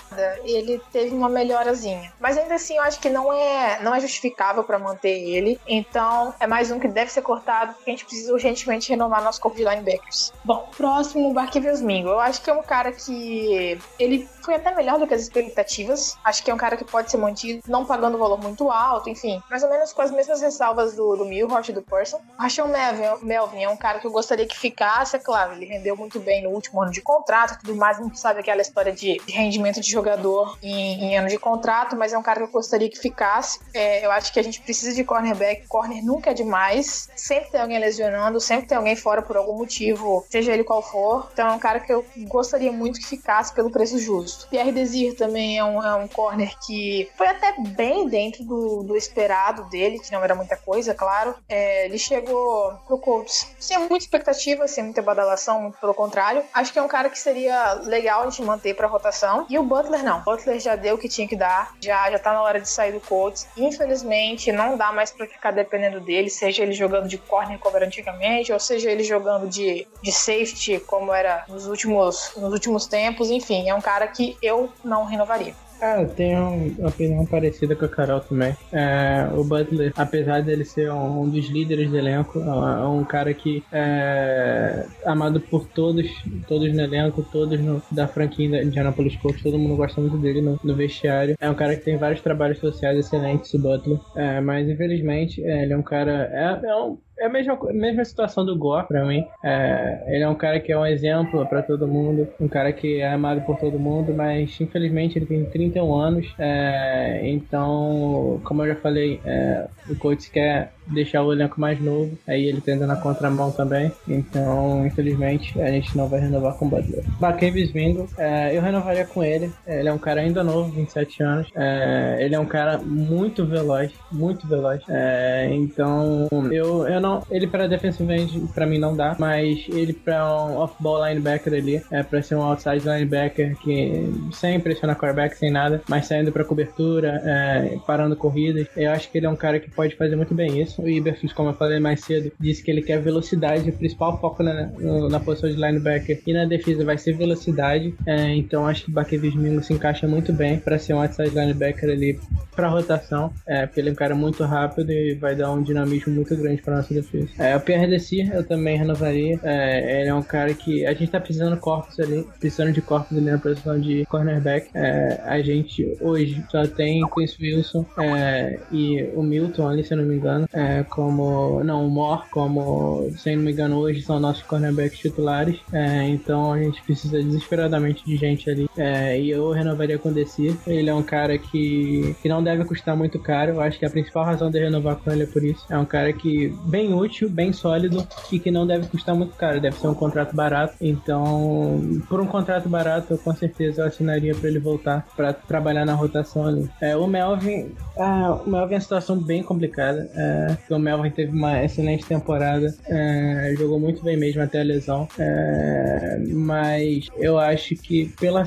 ele teve uma melhorazinha. Mas ainda assim, eu acho que não é, não é justificável para manter ele. Então, é mais um que deve ser cortado, porque a gente precisa urgentemente renovar nosso corpo de linebackers. Bom, próximo, Barquíveis Mingo. Eu acho que é um cara que ele foi até melhor do que as expectativas. Acho que é um cara que pode ser mantido, não pagando um valor muito alto, enfim, mais ou menos com as mesmas ressalvas do, do Milhouse e do Person. O Melvin, Melvin é um cara que eu gostaria que ficasse, é claro, ele rendeu muito bem no último ano de contrato, tudo mais, gente sabe aquela história de, rendimento de jogador em, em, ano de contrato, mas é um cara que eu gostaria que ficasse. É, eu acho que a gente precisa de cornerback, corner nunca é demais, sempre tem alguém lesionando, sempre tem alguém fora por algum motivo, seja ele qual for. Então é um cara que eu gostaria muito que ficasse pelo preço justo. Pierre Desir também é um, é um corner que foi até bem dentro do, do esperado dele, que não era muita coisa, claro. É, ele chegou pro Colts sem muita expectativa, sem muita badalação, muito pelo contrário. Acho que é um cara que seria legal a gente manter pra rotação. E o Butler não. O Butler já deu o que tinha que dar, já, já tá na hora de sair do Colts. Infelizmente, não dá mais pra ficar dependendo dele, seja ele jogando de corner como era antigamente, ou seja ele jogando de, de safety como era nos últimos, nos últimos tempos. Enfim, é um cara que eu não renovaria. Ah, eu tenho uma opinião parecida com a Carol também. É, o Butler, apesar dele ser um, dos líderes do elenco, é, é um cara que é amado por todos, todos no elenco, todos no, da franquia de Indianapolis Colts, todo mundo gosta muito dele no, no, vestiário. É um cara que tem vários trabalhos sociais excelentes, o Butler, é, mas infelizmente é, ele é um cara. É, é um, é a mesma, mesma situação do Gore pra mim. É, ele é um cara que é um exemplo para todo mundo, um cara que é amado por todo mundo, mas infelizmente ele tem 31 anos. É, então, como eu já falei, é, o coach quer deixar o elenco mais novo, aí ele tenta na contramão também. Então, infelizmente, a gente não vai renovar com o Butler. Bakevis Vingo, é, eu renovaria com ele. Ele é um cara ainda novo, 27 anos. É, ele é um cara muito veloz, muito veloz. É, então, eu, eu não. Ele para defensive end, pra mim não dá, mas ele para um off-ball linebacker ali, é para ser um outside linebacker que sem pressionar quarterback, sem nada, mas saindo para cobertura, é, parando corridas. Eu acho que ele é um cara que pode fazer muito bem isso. O Iberfus, como eu falei mais cedo, disse que ele quer velocidade. O principal foco na, na posição de linebacker e na defesa vai ser velocidade. É, então acho que o Mingo se encaixa muito bem para ser um outside linebacker ali para rotação, é, porque ele é um cara muito rápido e vai dar um dinamismo muito grande para nossa defesa. É, o Pierre Desir eu também renovaria. É, ele é um cara que a gente tá precisando de corpos ali, precisando de corpos ali na posição de cornerback. É, a gente hoje só tem Chris Wilson é, e o Milton ali, se eu não me engano. É, como. Não, o Moore, como, se não me engano, hoje são nossos cornerbacks titulares. É, então a gente precisa desesperadamente de gente ali. É, e eu renovaria com o Desi. Ele é um cara que, que não deve custar muito caro. Eu acho que a principal razão de renovar com ele é por isso. É um cara que bem útil, bem sólido e que não deve custar muito caro. Deve ser um contrato barato. Então, por um contrato barato, eu com certeza eu assinaria para ele voltar para trabalhar na rotação ali. É, o Melvin, ah, o Melvin é uma situação bem complicada. É, o Melvin teve uma excelente temporada, é, jogou muito bem mesmo até a lesão, é, mas eu acho que pela,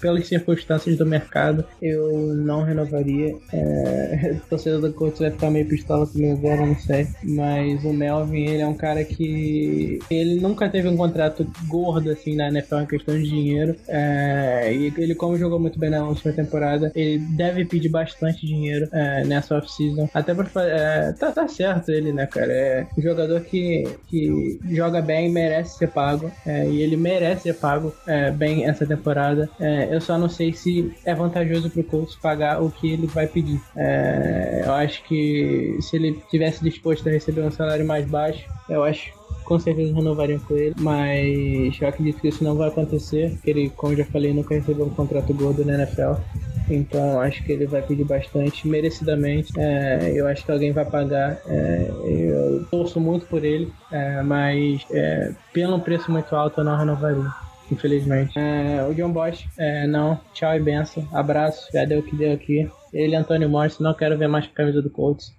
pelas circunstâncias do mercado eu não renovaria. É, o torcedor do Colts vai ficar meio pistola comigo agora, não sei, mas o Melvin ele é um cara que ele nunca teve um contrato gordo assim na NFL em questão de dinheiro, é, e ele como jogou muito bem na última temporada, ele deve pedir bastante dinheiro é, nessa off-season, até para é, tá, tá certo ele, né, cara? É um jogador que, que joga bem, merece ser pago. É, e ele merece ser pago é, bem essa temporada. É, eu só não sei se é vantajoso pro Colts pagar o que ele vai pedir. É, eu acho que se ele tivesse disposto a receber um salário mais baixo, eu acho com certeza renovariam com ele, mas eu acredito que isso não vai acontecer, porque ele, como já falei, nunca recebeu um contrato gordo na NFL. Então acho que ele vai pedir bastante, merecidamente. É, eu acho que alguém vai pagar. É, eu torço muito por ele, é, mas é, pelo preço muito alto eu não renovaria. Infelizmente. É, o John Bosch, é, não. Tchau e benção. Abraço. Já deu o que deu aqui. Ele, Antônio Morris, não quero ver mais camisa do Colts.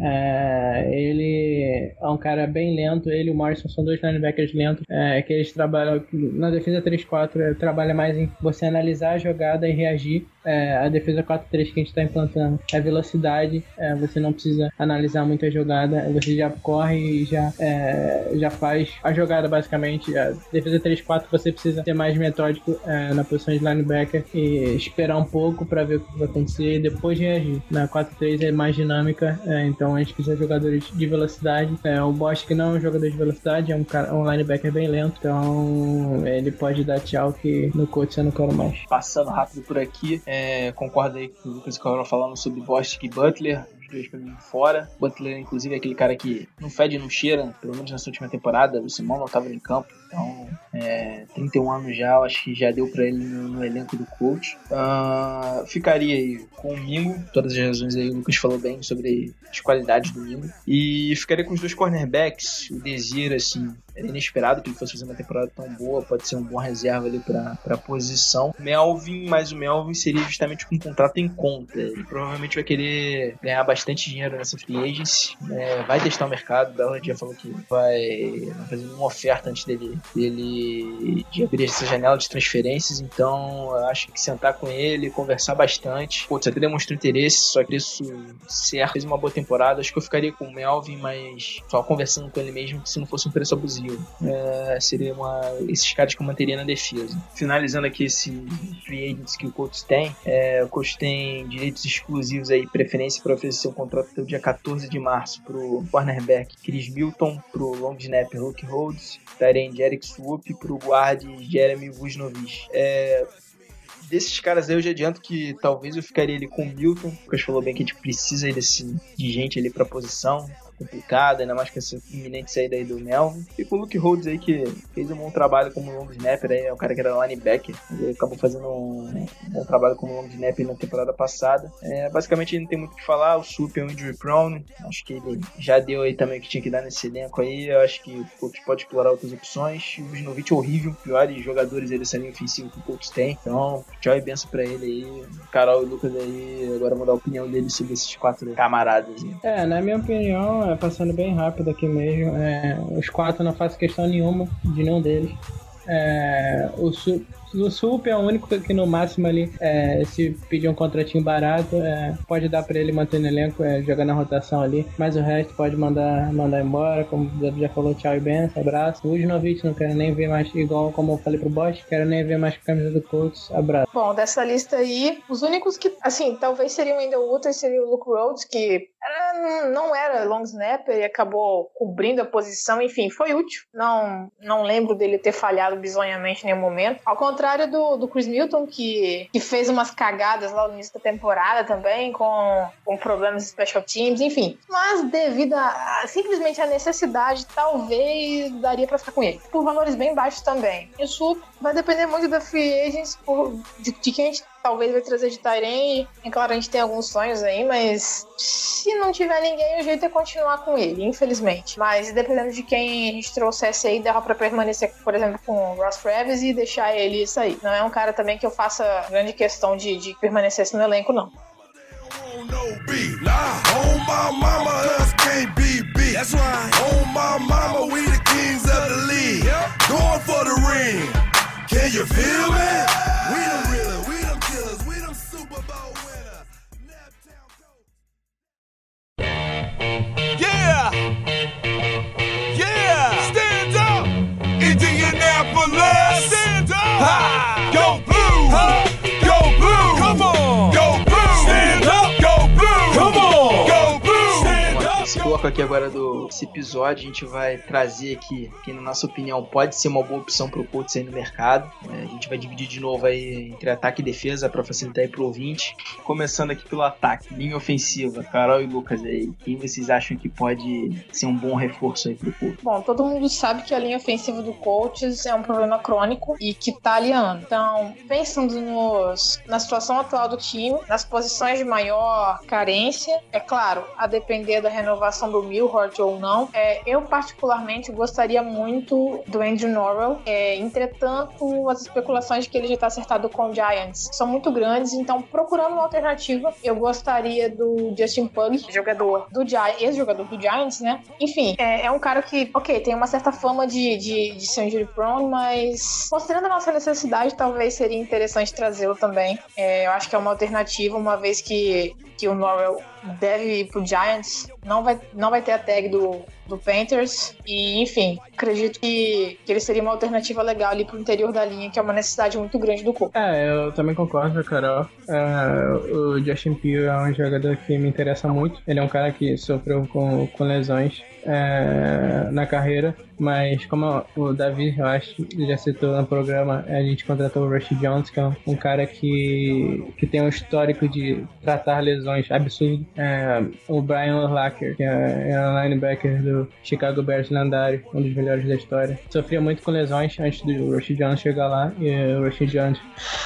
É, ele é um cara bem lento, ele e o Morrison são dois linebackers lentos, é, que eles trabalham na defesa 3-4, é, trabalha mais em você analisar a jogada e reagir. É, a defesa 4-3 que a gente está implantando é velocidade, é, você não precisa analisar muito a jogada, você já corre e já, é, já faz a jogada basicamente. A defesa 3-4 você precisa ser mais metódico na posição de linebacker e esperar um pouco para ver o que vai acontecer e depois reagir. Na 4-3 é mais dinâmica, então então a gente precisa de jogadores de velocidade. É, o Bosch não é um jogador de velocidade, é um, cara, um linebacker bem lento. Então ele pode dar tchau que no coach você não quer mais. Passando rápido por aqui, é, concordo aí com o Lucas e o falando sobre Bosch e Butler dois pra mim fora. Butler, inclusive, é aquele cara que não fede não cheira, pelo menos nessa última temporada. O Simão não estava em campo, então é, 31 anos já, eu acho que já deu para ele no, no, elenco do coach. Uh, ficaria aí com o Mingo, todas as razões aí o Lucas falou bem sobre as qualidades do Mingo. E ficaria com os dois cornerbacks, o Desir, assim, era inesperado que ele fosse fazer uma temporada tão boa, pode ser um bom reserva ali para a posição. Melvin, mas o Melvin seria justamente com um contrato em conta. Ele provavelmente vai querer ganhar bastante dinheiro nessa free agency, é, vai testar o mercado. Bela já falou que vai fazer uma oferta antes dele, dele de abrir essa janela de transferências. Então, acho que sentar com ele, conversar bastante. Putz, até demonstrou interesse, só que isso certo, fez uma boa temporada. Acho que eu ficaria com o Melvin, mas só conversando com ele mesmo, se não fosse um preço abusivo é, seria uma, esses caras que eu manteria na defesa. Finalizando aqui esse free agents que o Colts tem, é, o Colts tem direitos exclusivos aí, preferência para oferecer um contrato até o dia 14 de março pro cornerback Chris Milton, pro long snapper Luke Rhodes, Tyrande Eric Swoop, pro guard Jeremy Vujnovic. É, desses caras aí eu já adianto que talvez eu ficaria ali com o Milton, porque falou bem que a gente precisa desse, de gente ali pra posição complicado, ainda mais com essa iminente saída aí do Melvin. E com o Luke Rhodes aí, que fez um bom trabalho como long snapper, aí, é o cara que era linebacker. Ele acabou fazendo um, bom trabalho como long snapper na temporada passada. É, basicamente, não tem muito o que falar. O Sup é um injury prone. Acho que ele já deu aí também o que tinha que dar nesse elenco aí. Eu acho que o Colts pode explorar outras opções. O Viznovic é horrível, piores jogadores aí dessa linha ofensiva que o Colts tem. Então, tchau e benção pra ele aí. Carol e Lucas aí, agora vou dar a opinião dele sobre esses quatro camaradas. Aí. É, na minha opinião, é, passando bem rápido aqui mesmo. É, os quatro não faço questão nenhuma de nenhum deles. É, o, o Sup é o único que no máximo ali, é, se pedir um contratinho barato, é, pode dar para ele manter no elenco, é, jogar na rotação ali. Mas o resto pode mandar, mandar embora, como já falou, tchau e benção, abraço. O Ujnovic não quero nem ver mais, igual como eu falei pro Bosch, quero nem ver mais com camisa do Colts, abraço. Bom, dessa lista aí, os únicos que, assim, talvez seriam ainda Utah seria o Luke Rhodes, que era, não era long snapper e acabou cobrindo a posição, enfim, foi útil. Não, não lembro dele ter falhado bizonhamente em nenhum momento. Ao contrário do, do Chris Milton, que, que fez umas cagadas lá no início da temporada também, com, com problemas special teams, enfim. Mas devido a, a simplesmente a necessidade, talvez daria para ficar com ele. Por valores bem baixos também. Isso vai depender muito da free agents, por, de, de quem a gente talvez vai trazer de Tyrene. E claro, a gente tem alguns sonhos aí, mas se não tiver ninguém, o jeito é continuar com ele, infelizmente. Mas dependendo de quem a gente trouxesse aí, dava pra permanecer, por exemplo, com o Ross Travis e deixar ele sair. Não é um cara também que eu faça grande questão de, de permanecer no elenco, não. Can you feel me? We the real, aqui agora do esse episódio, a gente vai trazer aqui, que na nossa opinião pode ser uma boa opção para o Colts aí no mercado. É, a gente vai dividir de novo aí entre ataque e defesa para facilitar aí pro ouvinte. Começando aqui pelo ataque, linha ofensiva, Carol e Lucas aí. Quem vocês acham que pode ser um bom reforço aí pro Colts? Bom, todo mundo sabe que a linha ofensiva do Colts é um problema crônico e que tá aliando. Então, pensando nos, na situação atual do time, nas posições de maior carência, é claro, a depender da renovação situação do Milhort ou não. É, eu, particularmente, gostaria muito do Andrew Norwell. É, entretanto, as especulações de que ele já está acertado com o Giants são muito grandes, então, procurando uma alternativa, eu gostaria do Justin Pug, jogador do Giants, ex-jogador do Giants, né? Enfim, é, é, um cara que, ok, tem uma certa fama de, de, de ser injury prone, mas considerando a nossa necessidade, talvez seria interessante trazê-lo também. É, eu acho que é uma alternativa, uma vez que, que o Norwell deve ir pro Giants, não vai, não vai ter a tag do, do Panthers. E, enfim, acredito que, que ele seria uma alternativa legal ali pro interior da linha, que é uma necessidade muito grande do corpo. É, eu também concordo, Carol. É, o Justin Peel é um jogador que me interessa muito. Ele é um cara que sofreu com, com lesões é, na carreira, mas como o Davi, eu acho, já citou no programa, a gente contratou o Rush Jones, que é um, cara que, que tem um histórico de tratar lesões absurdo. É, o Brian Urlacher, que é, é um linebacker do Chicago Bears lendário, um dos melhores da história, sofria muito com lesões antes do Rush Jones chegar lá, e o Rush Jones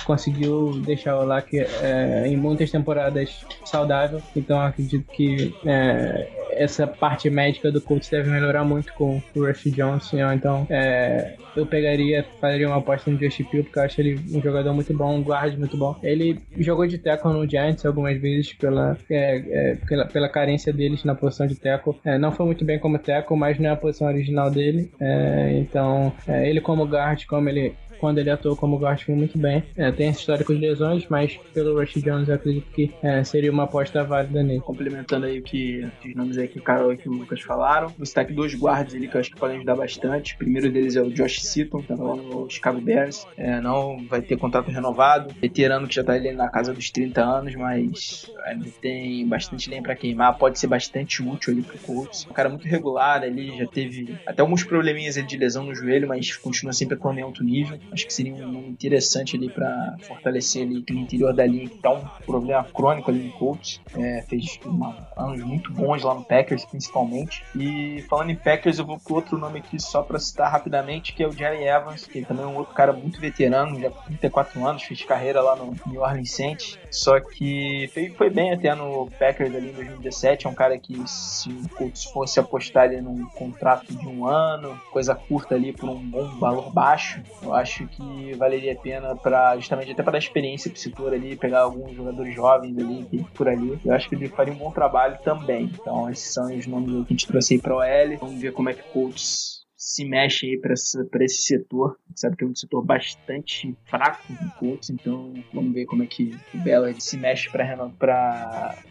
conseguiu deixar o Urlacher é, em muitas temporadas saudável, então acredito que é, essa parte médica do Colts deve melhorar muito com o Rush Johnson. Então, é, eu pegaria, faria uma aposta no Justin Peel, porque eu acho ele um jogador muito bom, um guard muito bom. Ele jogou de tackle no Giants algumas vezes pela, é, é, pela, pela, carência deles na posição de tackle. É, não foi muito bem como tackle, mas não é a posição original dele. É, então, é, ele como guard, como ele quando ele atuou como guard foi muito bem. É, tem esse histórico de lesões, mas pelo Rush Jones eu acredito que é, seria uma aposta válida nele. Complementando aí o que os nomes aí que o Carol e que o Lucas falaram. Tá aqui dois guards ali que eu acho que podem ajudar bastante. O primeiro deles é o Josh Seaton, que tá lá no Chicago Bears. É, não vai ter contrato renovado. Veterano que já tá ali na casa dos 30 anos, mas ainda tem bastante lenha para queimar. Pode ser bastante útil ali pro Colts. Um cara muito regular ali, já teve até alguns probleminhas de lesão no joelho, mas continua sempre atuando em alto nível. Acho que seria um nome interessante ali para fortalecer ali no interior da linha, que tá um problema crônico ali no Colts. É, fez uma, anos muito bons lá no Packers, principalmente. E falando em Packers, eu vou pro outro nome aqui só para citar rapidamente, que é o Jerry Evans, que também é um outro cara muito veterano, já 34 anos, fez carreira lá no New Orleans Saints. Só que foi, foi bem até no Packers ali em 2017. É um cara que, se o Colts fosse apostar ali num contrato de um ano, coisa curta ali por um bom valor baixo, eu acho acho que valeria a pena para justamente até para dar experiência pro setor ali, pegar alguns jogadores jovens ali por ali. Eu acho que ele faria um bom trabalho também. Então, esses são os nomes que a gente trouxe aí para o OL. Vamos ver como é que o Colts se mexe aí para esse setor. Sabe que é um setor bastante fraco no Colts, então vamos ver como é que o Ballard se mexe para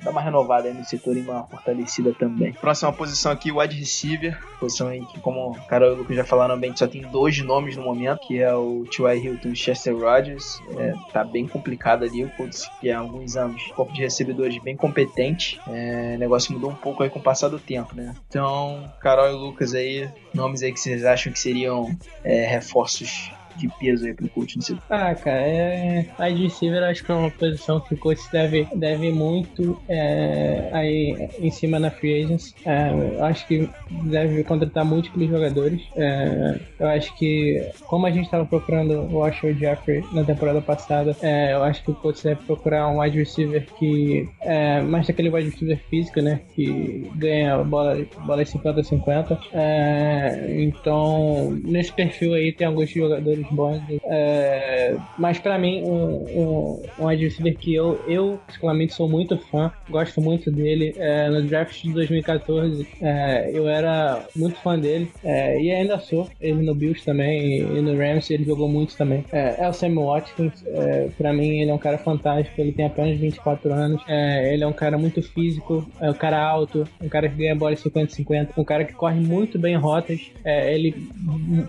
dar uma renovada aí no setor e uma fortalecida também. Próxima posição aqui, o wide receiver, posição aí que, como o cara e o Lucas já falaram bem, só tem dois nomes no momento, que é o T.Y. Hilton e o Chester Rogers. É, tá bem complicado ali, o Colts que há alguns anos, corpo de recebedores bem competente. É, o negócio mudou um pouco aí com o passar do tempo, né? Então, Carol e Lucas aí, nomes aí que vocês acham que seriam é, reforços de peso aí pro coach setor? Ah, cara, é... a receiver acho que é uma posição que o coach deve, deve muito é, aí em cima na free agents. É, acho que deve contratar múltiplos jogadores. É, eu acho que, como a gente estava procurando o Washer Jeffrey na temporada passada, é, eu acho que o coach deve procurar um wide receiver que é mais daquele wide receiver físico, né? Que ganha bola, bola 50-50. É, então, nesse perfil aí tem alguns jogadores jogadores bons. É, mas para mim, um, um, um adversário que eu, eu particularmente sou muito fã, gosto muito dele. É, no draft de 2014, é, eu era muito fã dele é, e ainda sou. Ele no Bills também e no Rams ele jogou muito também. É, é o Sam Watkins, é, para mim ele é um cara fantástico. Ele tem apenas 24 anos. ele é um cara muito físico, é um cara alto, um cara que ganha bola 50-50, um cara que corre muito bem rotas. ele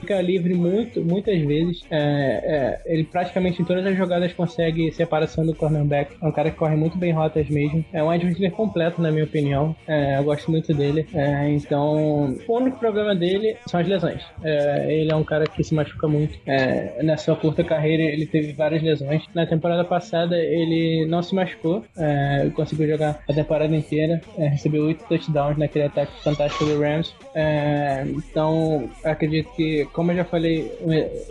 fica livre muito, muitas vezes vezes. É, é, ele praticamente em todas as jogadas consegue separação do cornerback. É um cara que corre muito bem rotas mesmo. É um adversário completo, na minha opinião. É, eu gosto muito dele. É, então, o único problema dele são as lesões. É, ele é um cara que se machuca muito. É, na sua curta carreira, ele teve várias lesões. Na temporada passada, ele não se machucou. conseguiu jogar a temporada inteira. recebeu oito touchdowns naquele ataque fantástico do Rams. então, acredito que, como eu já falei,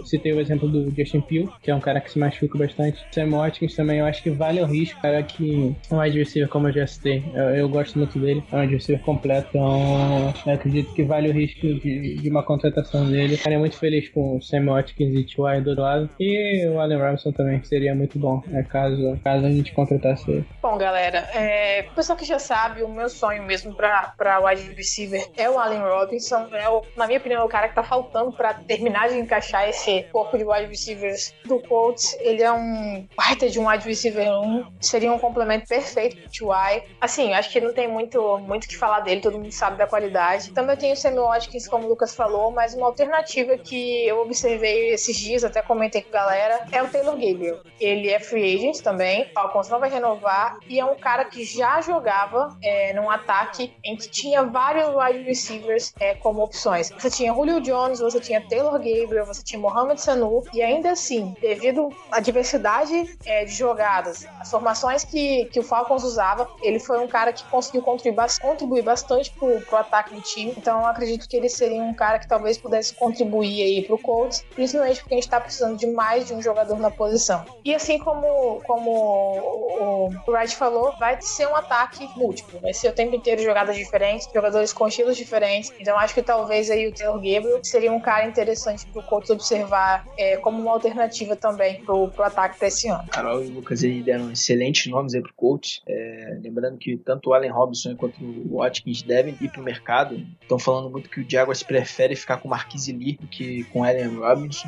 se citei o exemplo do Justin Peel, que é um cara que se machuca bastante. Sam Watkins também eu acho que vale o risco, cara que um wide receiver, como eu já citei. Eu, eu gosto muito dele, é um wide receiver completo, então acredito que vale o risco de, de uma contratação dele. Ficaria muito feliz com o Sam Watkins e T.Y. do lado. E o Allen Robinson também seria muito bom, né, caso, caso a gente contratasse ele. Bom, galera, é, o pessoal que já sabe, o meu sonho mesmo para wide receiver é o Allen Robinson. É o, na minha opinião, é o cara que tá faltando para terminar de encaixar esse corpo de wide receivers do Colts. Ele é um baita de um wide receiver 1, seria um complemento perfeito pro T.Y. Assim, acho que não tem muito muito que falar dele, todo mundo sabe da qualidade. Também tenho o Sammy Watkins, como o Lucas falou, mas uma alternativa que eu observei esses dias, até comentei com a galera, é o Taylor Gabriel. Ele é free agent também, Falcons não vai renovar, e é um cara que já jogava é, num ataque em que tinha vários wide receivers é, como opções. Você tinha Julio Jones, você tinha Taylor Gabriel, você tinha Mohamed Sanu, e ainda assim, devido à diversidade é, de jogadas, as formações que, que o Falcons usava, ele foi um cara que conseguiu contribuir, contribuir bastante pro, pro ataque do time. Então, acredito que ele seria um cara que talvez pudesse contribuir aí pro Colts, principalmente porque a gente tá precisando de mais de um jogador na posição. E assim como, como o Wright falou, vai ser um ataque múltiplo. Vai ser o tempo inteiro jogadas diferentes, jogadores com estilos diferentes. Então, acho que talvez aí o Taylor Gabriel seria um cara interessante pro Colts observar é, como uma alternativa também pro, ataque desse ano. Carol e o Lucas aí deram excelentes nomes aí pro Colts. É, lembrando que tanto o Allen Robinson quanto o Watkins devem ir pro mercado. Estão falando muito que o Jaguars prefere ficar com Marquise Lee do que com Allen Robinson.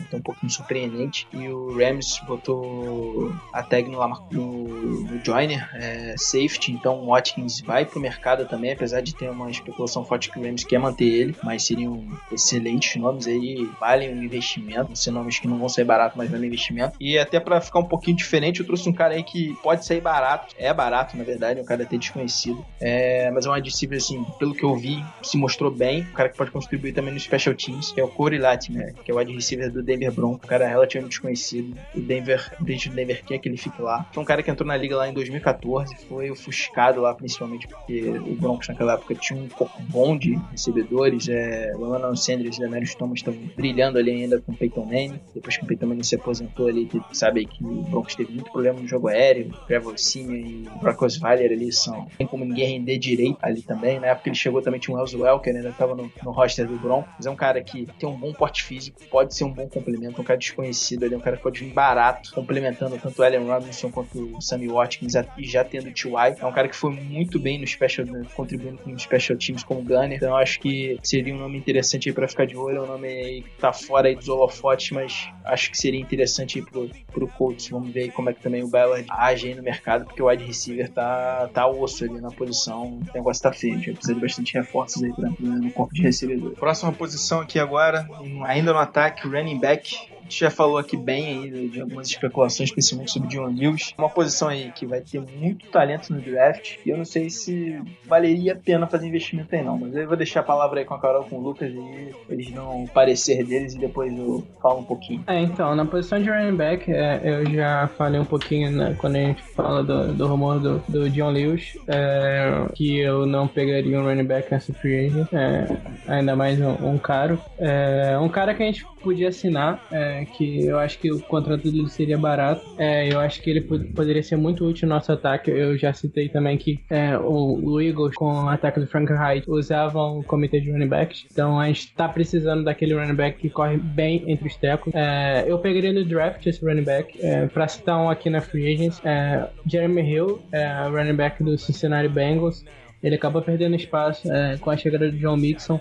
Então um pouquinho surpreendente. E o Rams botou a tag no, no, no Joiner, é, safety. Então o Watkins vai pro mercado também, apesar de ter uma especulação forte que o Rams quer manter ele. Mas seriam excelentes nomes aí, valem um investimento. São nomes que não vão sair barato, mas valem investimento. E até para ficar um pouquinho diferente, eu trouxe um cara aí que pode sair barato. É barato, na verdade, é um cara até desconhecido. É, mas é um adversário, assim, pelo que eu vi, se mostrou bem. Um cara que pode contribuir também no Special Teams, que é o Corey Latimer, que é o wide receiver do Denver Broncos. Um cara relativamente desconhecido. O Denver, o Denver quer que ele fique lá. Foi um cara que entrou na liga lá em 2014, foi ofuscado lá, principalmente porque o Broncos naquela época tinha um pouco bom de recebedores. É, o Ronald Sanders e o Demarius Thomas estavam brilhando ali ainda com o Peyton Manning. Depois que o Peyton Manning se aposentou ali, sabe que o Broncos teve muito problema no jogo aéreo. Trevor Simeon e o Brock Osweiler ali são. Tem como ninguém render direito ali também. Na época ele chegou também tinha o Wells Welker, ainda estava no, no roster do Broncos. É um cara que tem um bom porte físico, pode ser um bom complemento, um cara desconhecido ali, um cara que pode vir barato, complementando tanto o Allen Robinson quanto o Sammy Watkins e já tendo o T.Y. É um cara que foi muito bem no special, né, contribuindo com special teams como Gunner. Então eu acho que seria um nome interessante aí pra ficar de olho. É um nome aí que tá fora aí dos holofotes, mas acho que seria interessante aí pro, pro Colts. Vamos ver como é que também o Ballard age aí no mercado, porque o wide receiver tá, tá osso ali na posição. O negócio tá feio. A gente precisa de bastante reforços aí pra, no corpo de recebedor. Próxima posição aqui agora, ainda no ataque, running back gente já falou aqui bem aí de algumas especulações, principalmente sobre John Lewis. Uma posição aí que vai ter muito talento no draft. E eu não sei se valeria a pena fazer investimento aí não. Mas eu vou deixar a palavra aí com a Carol, com o Lucas e eles dão o parecer deles e depois eu falo um pouquinho. É, então, na posição de running back, é, eu já falei um pouquinho né, quando a gente fala do, do rumor do, do John Lewis, é, que eu não pegaria um running back nessa free agent, é, ainda mais um, um caro. É, um cara que a gente podia assinar, é, que eu acho que o contrato dele seria barato. É, eu acho que ele poderia ser muito útil no nosso ataque. Eu já citei também que é, o, Eagles, com o ataque do Frank Wright, usavam o comitê de running backs. Então a gente tá precisando daquele running back que corre bem entre os tecos. É, eu pegaria no draft esse running back. É, pra citar um aqui na Free Agents, é, Jeremy Hill, é, running back do Cincinnati Bengals. Ele acaba perdendo espaço com a chegada do John Mixon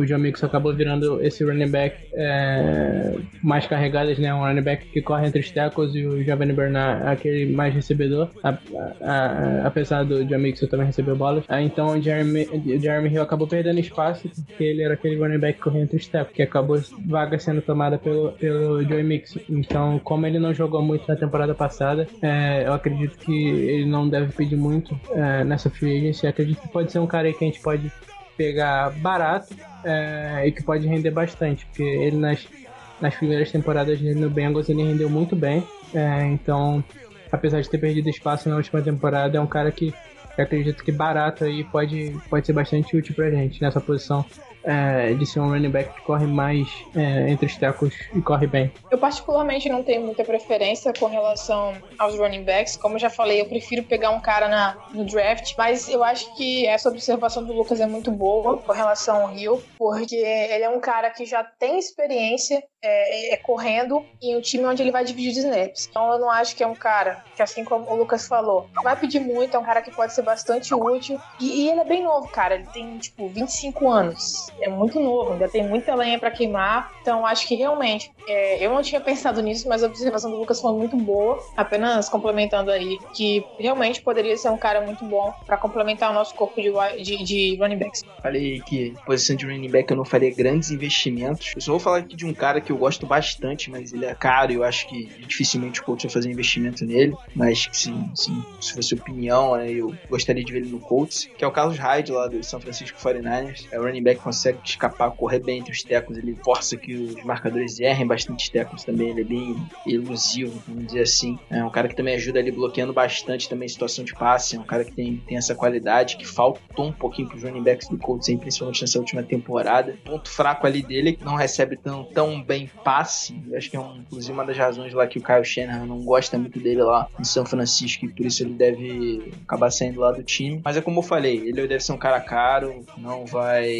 o John Mixon acabou virando esse running back é, mais carregadas, né? Um running back que corre entre os tackles e o Giovanni Bernard aquele mais recebedor, a, a, a, apesar do John Mixon também receber bolas. Ah, então o Jeremy, Jeremy Hill acabou perdendo espaço porque ele era aquele running back que corria entre os tackles, que acabou vaga sendo tomada pelo, pelo Joey Mixon. Então, como ele não jogou muito na temporada passada, é, eu acredito que ele não deve pedir muito é, nessa free agency. Acredito que pode ser um cara que a gente pode pegar barato é, e que pode render bastante, porque ele nas, nas primeiras temporadas dele no Bengals ele rendeu muito bem, é, então apesar de ter perdido espaço na última temporada, é um cara que eu acredito que barato aí pode, pode ser bastante útil pra gente nessa posição é, de ser um running back que corre mais é, entre os tecos e corre bem. Eu particularmente não tenho muita preferência com relação aos running backs. Como eu já falei, eu prefiro pegar um cara na, no draft, mas eu acho que essa observação do Lucas é muito boa com relação ao Rio, porque ele é um cara que já tem experiência é, é, correndo em um time onde ele vai dividir os snaps. Então eu não acho que é um cara que, assim como o Lucas falou, vai pedir muito, é um cara que pode ser bastante útil. E, e ele é bem novo, cara. Ele tem, tipo, 25 anos. É muito novo, ainda tem muita lenha para queimar. Então acho que realmente, é, eu não tinha pensado nisso, mas a observação do Lucas foi muito boa. Apenas complementando aí, que realmente poderia ser um cara muito bom para complementar o nosso corpo de, de, de running backs. Falei que posição de running back eu não faria grandes investimentos. Eu só vou falar aqui de um cara que eu gosto bastante, mas ele é caro e eu acho que dificilmente o coach vai fazer investimento nele. Mas sim, sim, se fosse opinião, né, eu gostaria de ver ele no Colts, que é o Carlos Hyde lá do São Francisco 49ers. É, o running back consegue escapar, correr bem entre os tecos, ele força que os marcadores errem bastante tecos também, ele é bem elusivo, vamos dizer assim. É um cara que também ajuda ali bloqueando bastante também situação de passe, é um cara que tem, tem essa qualidade que faltou um pouquinho para os running backs do Colts, principalmente nessa última temporada. Ponto fraco ali dele é que não recebe tão, tão bem passe. Eu acho que é um, inclusive uma das razões lá que o Kyle Shanahan não gosta muito dele lá em São Francisco e por isso ele deve acabar saindo lá do time. Mas é como eu falei, ele deve ser um cara caro, não vai.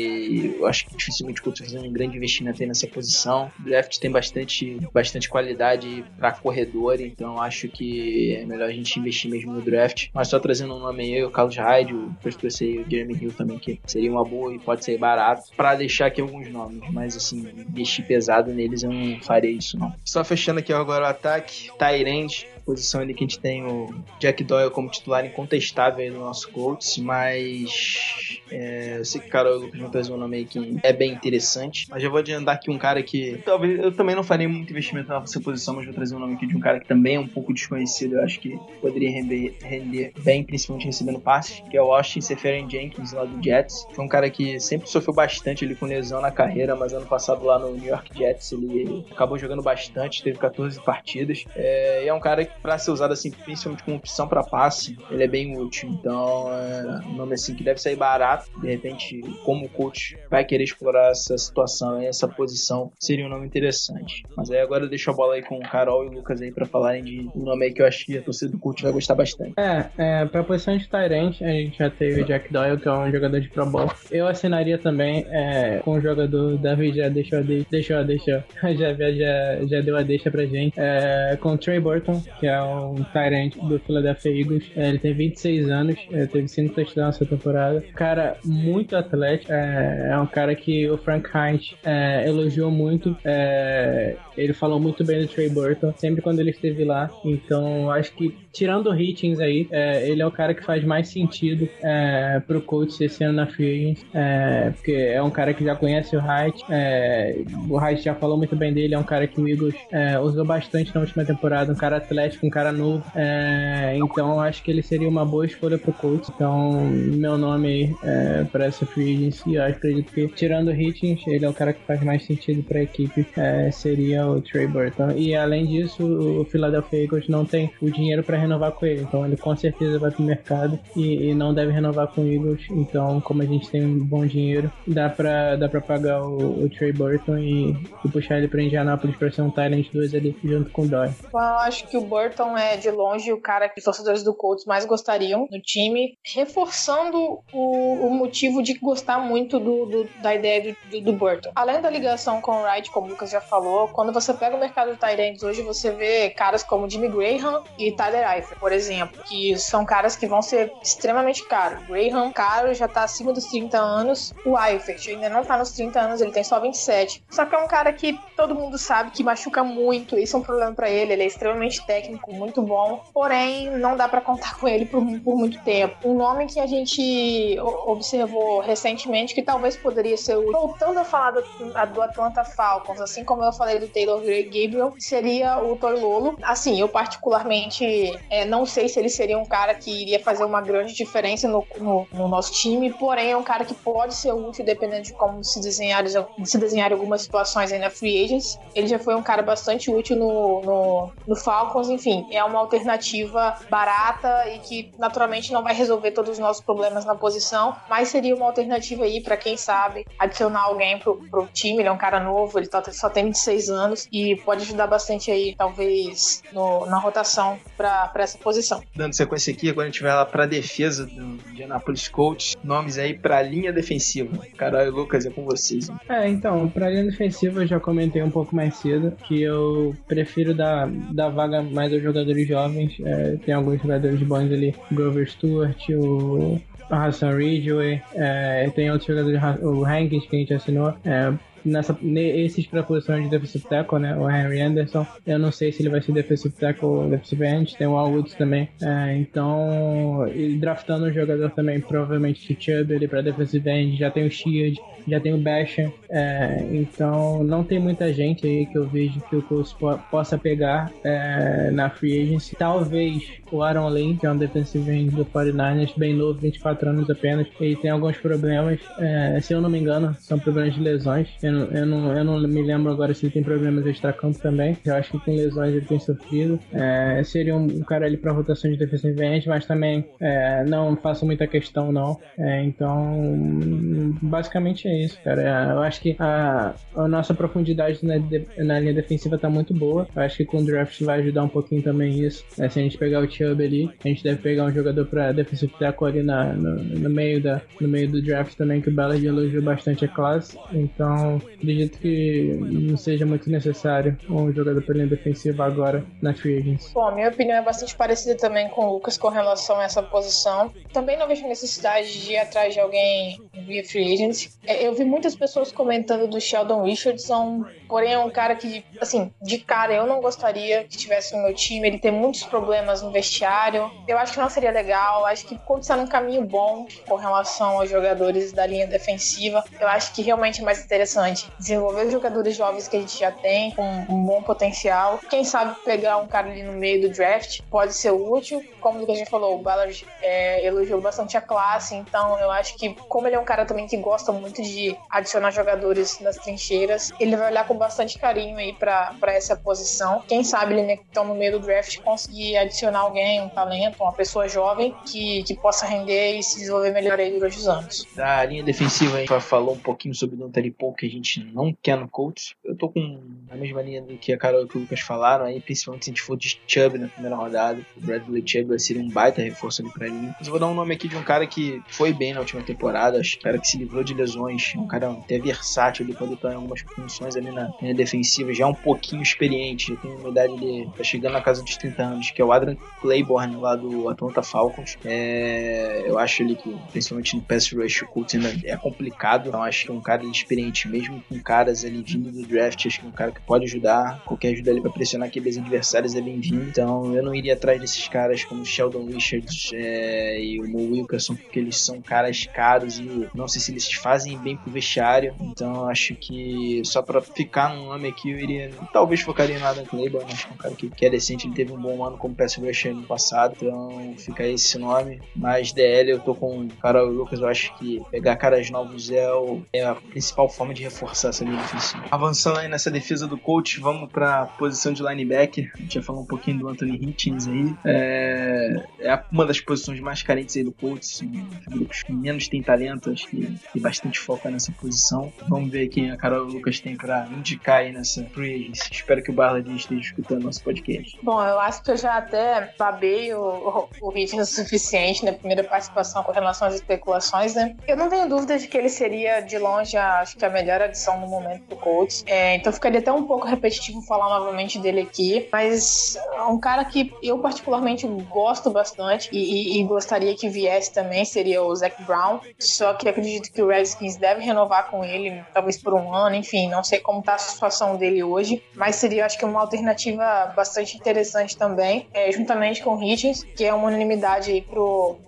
Eu acho que dificilmente o fazer um grande investimento aí nessa posição. O draft tem bastante, bastante qualidade para corredor, então acho que é melhor a gente investir mesmo no draft. Mas só trazendo um nome aí, o Carlos Hyde, o First o Jeremy Hill também, que seria uma boa e pode ser barato, para deixar aqui alguns nomes. Mas assim, investir pesado neles eu não faria isso, não. Só fechando aqui agora o ataque, Tyrande, posição ali que a gente tem o Jack Doyle como titular incontestável aí no nosso Colts, mas é, eu sei que o Carol vão trazer um nome aí que é bem interessante, mas já vou adiantar aqui um cara que talvez eu também não faria muito investimento nessa posição, mas vou trazer um nome aqui de um cara que também é um pouco desconhecido, eu acho que poderia render, render bem, principalmente recebendo passes, que é o Austin Seferian Jenkins lá do Jets. Foi um cara que sempre sofreu bastante ali com lesão na carreira, mas ano passado lá no New York Jets ele acabou jogando bastante, teve 14 partidas, é, e é um cara que para ser usado assim, principalmente como opção para passe, ele é bem útil. Então, é um nome assim que deve sair barato. De repente, como o coach vai querer explorar essa situação, essa posição, seria um nome interessante. Mas aí agora eu deixo a bola aí com o Carol e o Lucas aí para falarem de um nome aí que eu acho que a torcida do coach vai gostar bastante. É, é pra posição de Tyrant, a gente já teve o Jack Doyle, que é um jogador de Pro Bowl. Eu assinaria também é, com o jogador, David já deixou, deixou, deixou, já, já, já deu a deixa pra gente, é, com o Trey Burton, que é um Tyrant do Philadelphia Eagles. É, ele tem 26 anos, é, teve 5 touchdowns essa temporada. Cara muito atlético, é, é um cara que o Frank Heinz é, elogiou muito. Ele falou muito bem do Trey Burton, sempre quando ele esteve lá. Então, acho que tirando o Hitchens aí, é, ele é o cara que faz mais sentido é, pro coach esse ano na Free é, porque é um cara que já conhece o Height, é, o Height já falou muito bem dele, é um cara que o Eagles é, usou bastante na última temporada, um cara atlético, um cara novo, é, então acho que ele seria uma boa escolha pro coach, então meu nome aí é, para essa Free Agency, eu acredito que tirando o Hitchens, ele é o cara que faz mais sentido pra equipe, seria o Trey Burton, e além disso, o Philadelphia Eagles não tem o dinheiro para renovar com ele. Então ele com certeza vai pro mercado e, e, não deve renovar com o Eagles. Então, como a gente tem um bom dinheiro, dá pra, dá pra pagar o, o Trey Burton e, e, puxar ele pra Indianapolis pra ser um Tyrant 2 ali junto com o Doyle. Eu acho que o Burton é de longe o cara que os torcedores do Colts mais gostariam no time, reforçando o, o motivo de gostar muito do, do da ideia do, do, do, Burton. Além da ligação com o Wright, como o Lucas já falou, quando você pega o mercado de Tyrants hoje, você vê caras como Jimmy Graham e Tyler Eifert, por exemplo, que são caras que vão ser extremamente caros. Graham, caro, já tá acima dos 30 anos. O Eifert ainda não tá nos 30 anos, ele tem só 27. Só que é um cara que todo mundo sabe que machuca muito, isso é um problema para ele. Ele é extremamente técnico, muito bom, porém não dá para contar com ele por, por muito tempo. Um nome que a gente observou recentemente que talvez poderia ser o. Voltando a falar do, do Atlanta Falcons, assim como eu falei do Taylor Gabriel, seria o Torlolo. Assim, eu particularmente é, não sei se ele seria um cara que iria fazer uma grande diferença no, no, no, nosso time, porém é um cara que pode ser útil dependendo de como se desenhar, se desenhar algumas situações aí na free agents. Ele já foi um cara bastante útil no, no, no Falcons, enfim, é uma alternativa barata e que naturalmente não vai resolver todos os nossos problemas na posição, mas seria uma alternativa aí para quem sabe adicionar alguém pro, pro time. Ele é um cara novo, ele tá, só tem 26 anos e pode ajudar bastante aí, talvez, no, na rotação para essa posição. Dando sequência aqui, agora a gente vai lá para defesa do Indianapolis Colts. Nomes aí para linha defensiva. Caralho, Lucas, é com vocês. Hein? É, então, para linha defensiva eu já comentei um pouco mais cedo que eu prefiro dar, dar vaga mais aos jogadores jovens. É, tem alguns jogadores bons ali, Grover Stewart, o Hassan Ridgway, é, tem outros jogadores, o Hankins que a gente assinou. É, nessa, esses para posição de defensive tackle, né? O Henry Anderson, eu não sei se ele vai ser defensive tackle ou defensive end, tem o Al Woods também. É, então, draftando um jogador também, provavelmente de Chubb ele para defensive end, já tem o Shield, já tem o Basham, é, então não tem muita gente aí que eu vejo que o Colts po possa pegar é, na free agency. Talvez o Aaron Lane, que é um defensive end do 49ers, bem novo, 24 anos apenas, ele tem alguns problemas, é, se eu não me engano, são problemas de lesões. Eu não, eu, não, eu não me lembro agora se ele tem problemas extra-campo também. Eu acho que com lesões ele tem sofrido. É, seria um, um, cara ali para rotação de defensive end, mas também é, não faço muita questão não. É, então, basicamente é isso, cara. É, eu acho que a, a nossa profundidade na, na linha defensiva tá muito boa. Eu acho que com o draft vai ajudar um pouquinho também isso. É, se a gente pegar o Chubb ali, a gente deve pegar um jogador para defensive tackle ali na, no, no, meio da, no meio do draft também, que o Ballard elogiou bastante a classe. Então, acredito que não seja muito necessário um jogador para linha defensiva agora na free agents. Bom, a minha opinião é bastante parecida também com o Lucas com relação a essa posição. Também não vejo necessidade de ir atrás de alguém via free agents. É, eu vi muitas pessoas comentando do Sheldon Richardson, porém é um cara que, assim, de cara eu não gostaria que estivesse no meu time. Ele tem muitos problemas no vestiário. Eu acho que não seria legal. Acho que estar num caminho bom com relação aos jogadores da linha defensiva. Eu acho que realmente é mais interessante desenvolver os jogadores jovens que a gente já tem, com um bom potencial. Quem sabe pegar um cara ali no meio do draft pode ser útil. Como a gente falou, o Ballard é, elogiou bastante a classe, então eu acho que, como ele é um cara também que gosta muito de de adicionar jogadores nas trincheiras. Ele vai olhar com bastante carinho aí para essa posição. Quem sabe ele, né, que estão no meio do draft, conseguir adicionar alguém, um talento, uma pessoa jovem que, que possa render e se desenvolver melhor aí durante os anos. Da linha defensiva, a gente falou um pouquinho sobre o Dante Paul, que a gente não quer no Colts. Eu tô com a mesma linha do que a Carol e o Lucas falaram, aí, principalmente se a gente for de Chubb na primeira rodada. O Bradley Chubb seria um baita reforço ali pra linha. Mas eu vou dar um nome aqui de um cara que foi bem na última temporada, acho que cara que se livrou de lesões um cara até versátil, ele pode estar em algumas funções ali na linha defensiva, já um pouquinho experiente, já tem uma idade de. tá chegando na casa dos 30 anos, que é o Adrian Claiborne lá do Atlanta Falcons. É, eu acho ele que, principalmente no pass rush, o Colts ainda é complicado, então acho que é um cara experiente, mesmo com caras ali vindo do draft, acho que é um cara que pode ajudar, qualquer ajuda ali para pressionar QBs adversários é bem-vindo, então eu não iria atrás desses caras como Sheldon Richards é, e o Mo Wilkerson, porque eles são caras caros e não sei se eles fazem bem pro vestiário. Então acho que só pra ficar num nome aqui eu iria. Talvez focaria em Adam Claiborne, que é um cara que, que é decente, ele teve um bom ano como pass rusher no passado. Então fica esse nome. Mas DL eu tô com o cara Lucas, eu acho que pegar caras novos é, o, é a principal forma de reforçar essa linha defensiva. Avançando aí nessa defesa do coach, vamos pra posição de linebacker. A gente já falou um pouquinho do Anthony Hitchens aí. É, é uma das posições mais carentes aí do coach. Assim, grupos que menos tem talento, acho que tem bastante foco nessa posição. Vamos ver quem a Carol Lucas tem para indicar aí nessa free. Espero que o Barla esteja escutando nosso podcast. Bom, eu acho que eu já até babei o, o, o ritmo suficiente na primeira participação com relação às especulações, né? Eu não tenho dúvida de que ele seria, de longe, acho que a melhor adição no momento do Colts. É, então ficaria até um pouco repetitivo falar novamente dele aqui, mas um cara que eu particularmente gosto bastante e, e, e gostaria que viesse também seria o Zac Brown. Só que acredito que o Redskins deve deve renovar com ele, talvez por um ano, enfim, não sei como tá a situação dele hoje, mas seria, acho que, uma alternativa bastante interessante também, é, juntamente com o Hitchens, que é uma unanimidade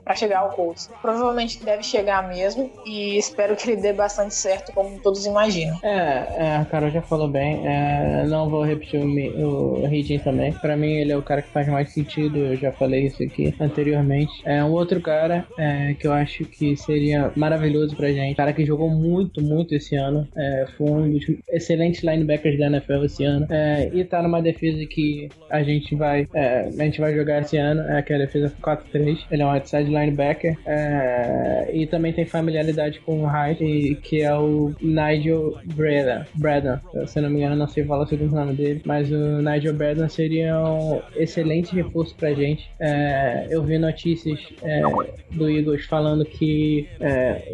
pra chegar ao Colts. Provavelmente deve chegar mesmo e espero que ele dê bastante certo, como todos imaginam. É, é a Carol já falou bem, é, não vou repetir o, o Higgins também. Pra mim, ele é o cara que faz mais sentido. Eu já falei isso aqui anteriormente. É um outro cara é, que eu acho que seria maravilhoso pra gente. Cara que jogou muito, muito esse ano. É, foi um dos excelentes linebackers da NFL esse ano. É, e tá numa defesa que a gente vai é, a gente vai jogar esse ano. É que é a defesa 4-3. Ele é um outside linebacker. É, e também tem familiaridade com o Hyde, que é o Nigel Braden. Braden. Se não me engano, não sei falar o segundo nome dele. Mas o Nigel Braden seria um excelente reforço pra gente. É, eu vi notícias é, do Eagles falando que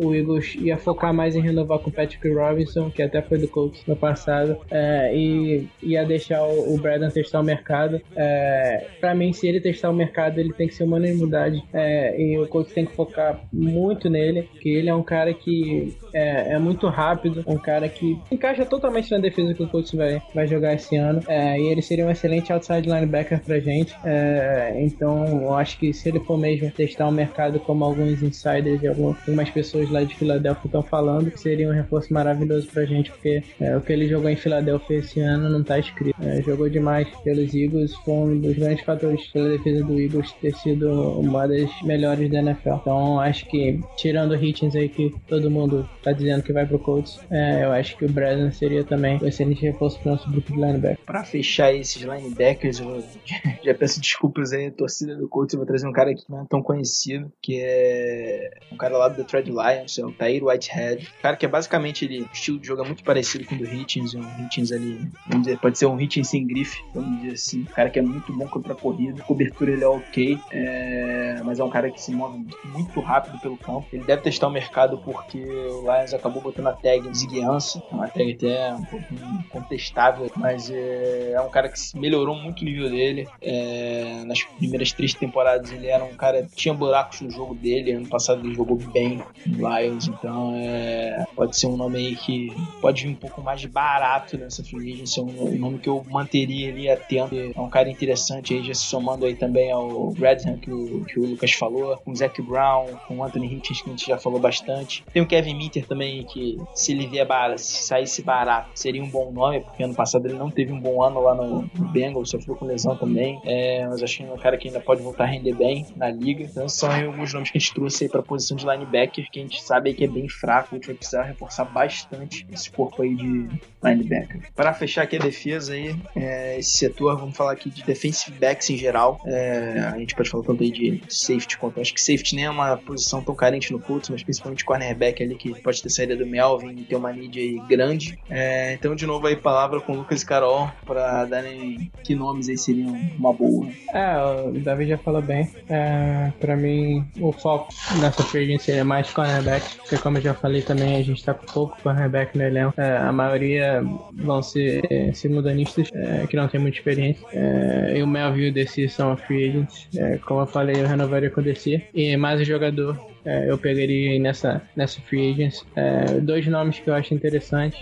o Eagles ia focar mais em renovar com o Patrick Robinson, que até foi do Colts no passado, é, e ia deixar o, o Braden testar o mercado. É, para mim, se ele testar o mercado, ele tem que ser uma unanimidade é, e o Colts tem que focar muito nele, que ele é um cara que é, é, muito rápido, um cara que encaixa totalmente na defesa que o Colts vai, vai jogar esse ano. É, e ele seria um excelente outside linebacker pra gente. É, então, eu acho que se ele for mesmo testar o mercado como alguns insiders e algumas pessoas lá de Filadélfia estão falando, seria um reforço maravilhoso pra gente, porque é, o que ele jogou em Filadélfia esse ano não tá escrito. É, jogou demais pelos Eagles, foi um dos grandes fatores pela defesa do Eagles ter sido uma das melhores da NFL. Então, acho que, tirando o Hitchens aí que todo mundo tá dizendo que vai pro Colts, é, eu acho que o Braden seria também um excelente reforço pro nosso grupo de linebackers. Pra fechar esses linebackers, eu já peço desculpas aí, torcida do Colts, eu vou trazer um cara que não é tão conhecido, que é um cara lá do Detroit Lions, é o Tyre Whitehead. Cara que é basicamente ele, o estilo de jogo é muito parecido com o do Hitchens, um Hitchens ali, vamos dizer, pode ser um Hitchens sem grife, vamos dizer assim. Cara que é muito bom contra a corrida, cobertura ele é ok, é, mas é um cara que se move muito rápido pelo campo. Ele deve testar o mercado porque o Lions acabou botando a tag de guiança, uma tag até um pouco contestável, mas é, é um cara que melhorou muito o nível dele. É, nas primeiras três temporadas ele era um cara tinha buracos no jogo dele, ano passado ele jogou bem no Lions, então é, pode ser um nome aí que pode vir um pouco mais barato nessa free agency, é um, um nome que eu manteria ali atento, é um cara interessante aí, já se somando aí também ao Bradham que o, que o Lucas falou, com o Zac Brown, com o Anthony Hitchens que a gente já falou bastante. Tem o Kevin Minter também, que se ele vier barato, se saísse barato, seria um bom nome, porque ano passado ele não teve um bom ano lá no, no Bengals, sofreu com lesão também, é, mas acho que é um cara que ainda pode voltar a render bem na liga. Então são alguns nomes que a gente trouxe aí pra posição de linebacker, que a gente sabe que é bem fraco, gente vai precisar reforçar bastante esse corpo aí de linebacker. Para fechar aqui a defesa aí, é, esse setor, vamos falar aqui de defensive backs em geral. É, a gente pode falar aí de safety quanto acho que safety nem é uma posição tão carente no Colts, mas principalmente cornerback ali que pode ter saída do Melvin e ter uma need aí grande. É, então de novo aí palavra com o Lucas e Carol para darem que nomes aí seriam uma boa. É, o Davi já falou bem. É, para mim o foco nessa free seria mais cornerback, porque como eu já falei também a gente tá com pouco cornerback no elenco. É, a maioria vão ser simultanistas é, que não tem muita experiência. É, e o Melvin e o são free agents. É, como eu falei, eu renovaria com o DC. E mais o jogador é, eu pegaria nessa, nessa free agents. É, dois nomes que eu acho interessantes.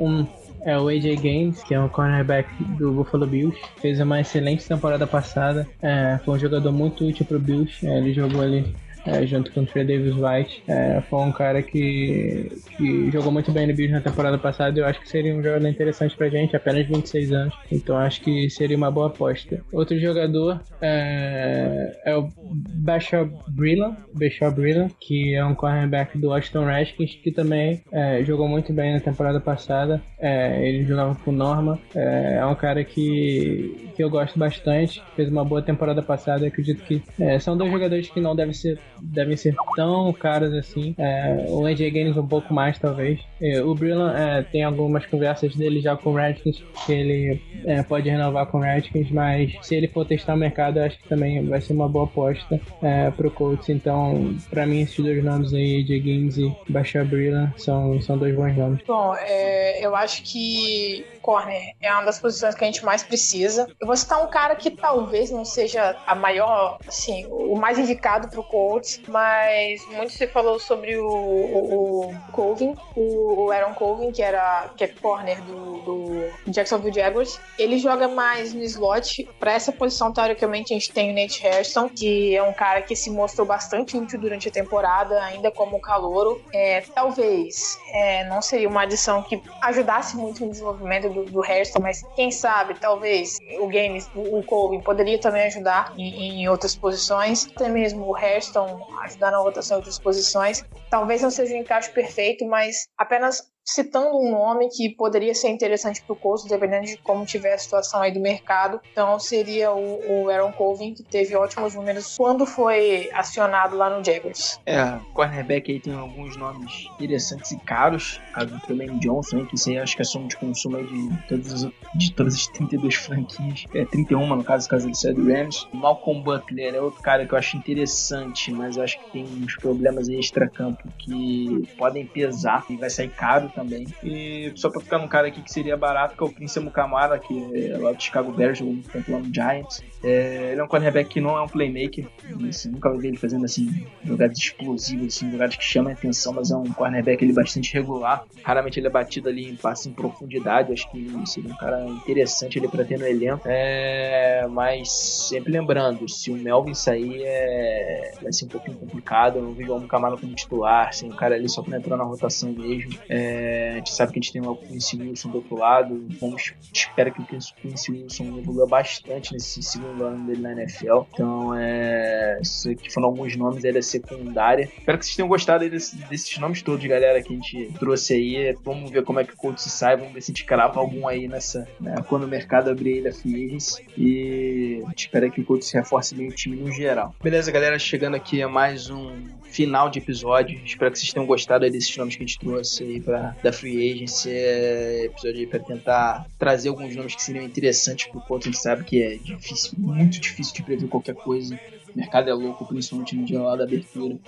Um é o AJ Games, que é um cornerback do Buffalo Bills. Fez uma excelente temporada passada. É, foi um jogador muito útil pro Bills. É, ele jogou ali é, junto com o Trey Davis White. É, foi um cara que, que jogou muito bem no Bills na temporada passada eu acho que seria um jogador interessante pra gente, apenas 26 anos. Então acho que seria uma boa aposta. Outro jogador é, é o Bashar Brillan, Bashar Brillan, que é um cornerback do Washington Redskins, que também é, jogou muito bem na temporada passada. É, ele jogava com Norma. É, é, um cara que, que eu gosto bastante. Fez uma boa temporada passada. Acredito que são dois jogadores que não devem ser devem ser tão caros assim. É, o AJ Gaines um pouco mais, talvez. É, o Brillan é, tem algumas conversas dele já com o Redskins, que ele é, pode renovar com o Redskins, mas se ele for testar o mercado, eu acho que também vai ser uma boa aposta é, pro Colts. Então, para mim, esses dois nomes aí, AJ Gaines e Bashar Brillan, são, são dois bons nomes. Bom, é, eu acho que corner é uma das posições que a gente mais precisa. Eu vou citar um cara que talvez não seja a maior, assim, o mais indicado pro Colts, Colts, mas muito se falou sobre o, o, o Colvin, o, o, Aaron Colvin, que era que é corner do, do Jacksonville Jaguars. Ele joga mais no slot. Para essa posição, teoricamente, a gente tem o Nate Hairston, que é um cara que se mostrou bastante útil durante a temporada, ainda como calouro. É, talvez é, não seria uma adição que ajudasse muito no desenvolvimento do, do Hairston, mas quem sabe, talvez o Games, o Colvin poderia também ajudar em, em outras posições, até mesmo o Hairston ajudar na rotação em outras posições. Talvez não seja um encaixe perfeito, mas apenas citando um nome que poderia ser interessante para o curso, dependendo de como tiver a situação aí do mercado. Então seria o, o Aaron Colvin, que teve ótimos números quando foi acionado lá no Jaguars. É, cornerback aí tem alguns nomes interessantes e caros. A do Tremaine Johnson, que você acho que é soma de consumo aí de todas, as, de todas as 32 franquias. É 31 no caso, caso ele saia do Rams. Malcolm Butler é outro cara que eu acho interessante, mas eu acho que tem uns problemas extra-campo que podem pesar e vai sair caro também. E só pra ficar num cara aqui que seria barato, que é o Prince Mukamara, que é lá do Chicago Bears, jogou muito tempo lá no Giants. É, ele é um cornerback que não é um playmaker. Assim, nunca vi ele fazendo assim, jogadas explosivas, assim, jogadas que chamam a atenção, mas é um cornerback ele bastante regular. Raramente ele é batido ali em passe em profundidade. Acho que seria um cara interessante ele para ter no elenco. É, mas sempre lembrando, se o Melvin sair, é, vai ser um pouquinho complicado. Eu não vejo o Mukamara como titular, sem um cara ali só pra entrar na rotação mesmo. É, a gente sabe que a gente tem o Quincy Wilson do outro lado. Vamos, espera que o Quincy Wilson evolua bastante nesse segundo ano dele na NFL. Então, é, isso aqui foram alguns nomes aí da secundária. Espero que vocês tenham gostado desse, desses nomes todos, galera, que a gente trouxe aí. Vamos ver como é que o Colts sai. Vamos ver se a gente crava algum aí nessa. Né, quando o mercado abrir aí da Free E a gente espera que o Colts reforce bem o time no geral. Beleza, galera, chegando aqui a mais um final de episódio. Espero que vocês tenham gostado desses nomes que a gente trouxe aí pra, da Free Agency. É episódio pra tentar trazer alguns nomes que seriam interessantes pro Colts. A gente sabe que é difícil, muito difícil de prever qualquer coisa. O mercado é louco, principalmente no dia lá da abertura.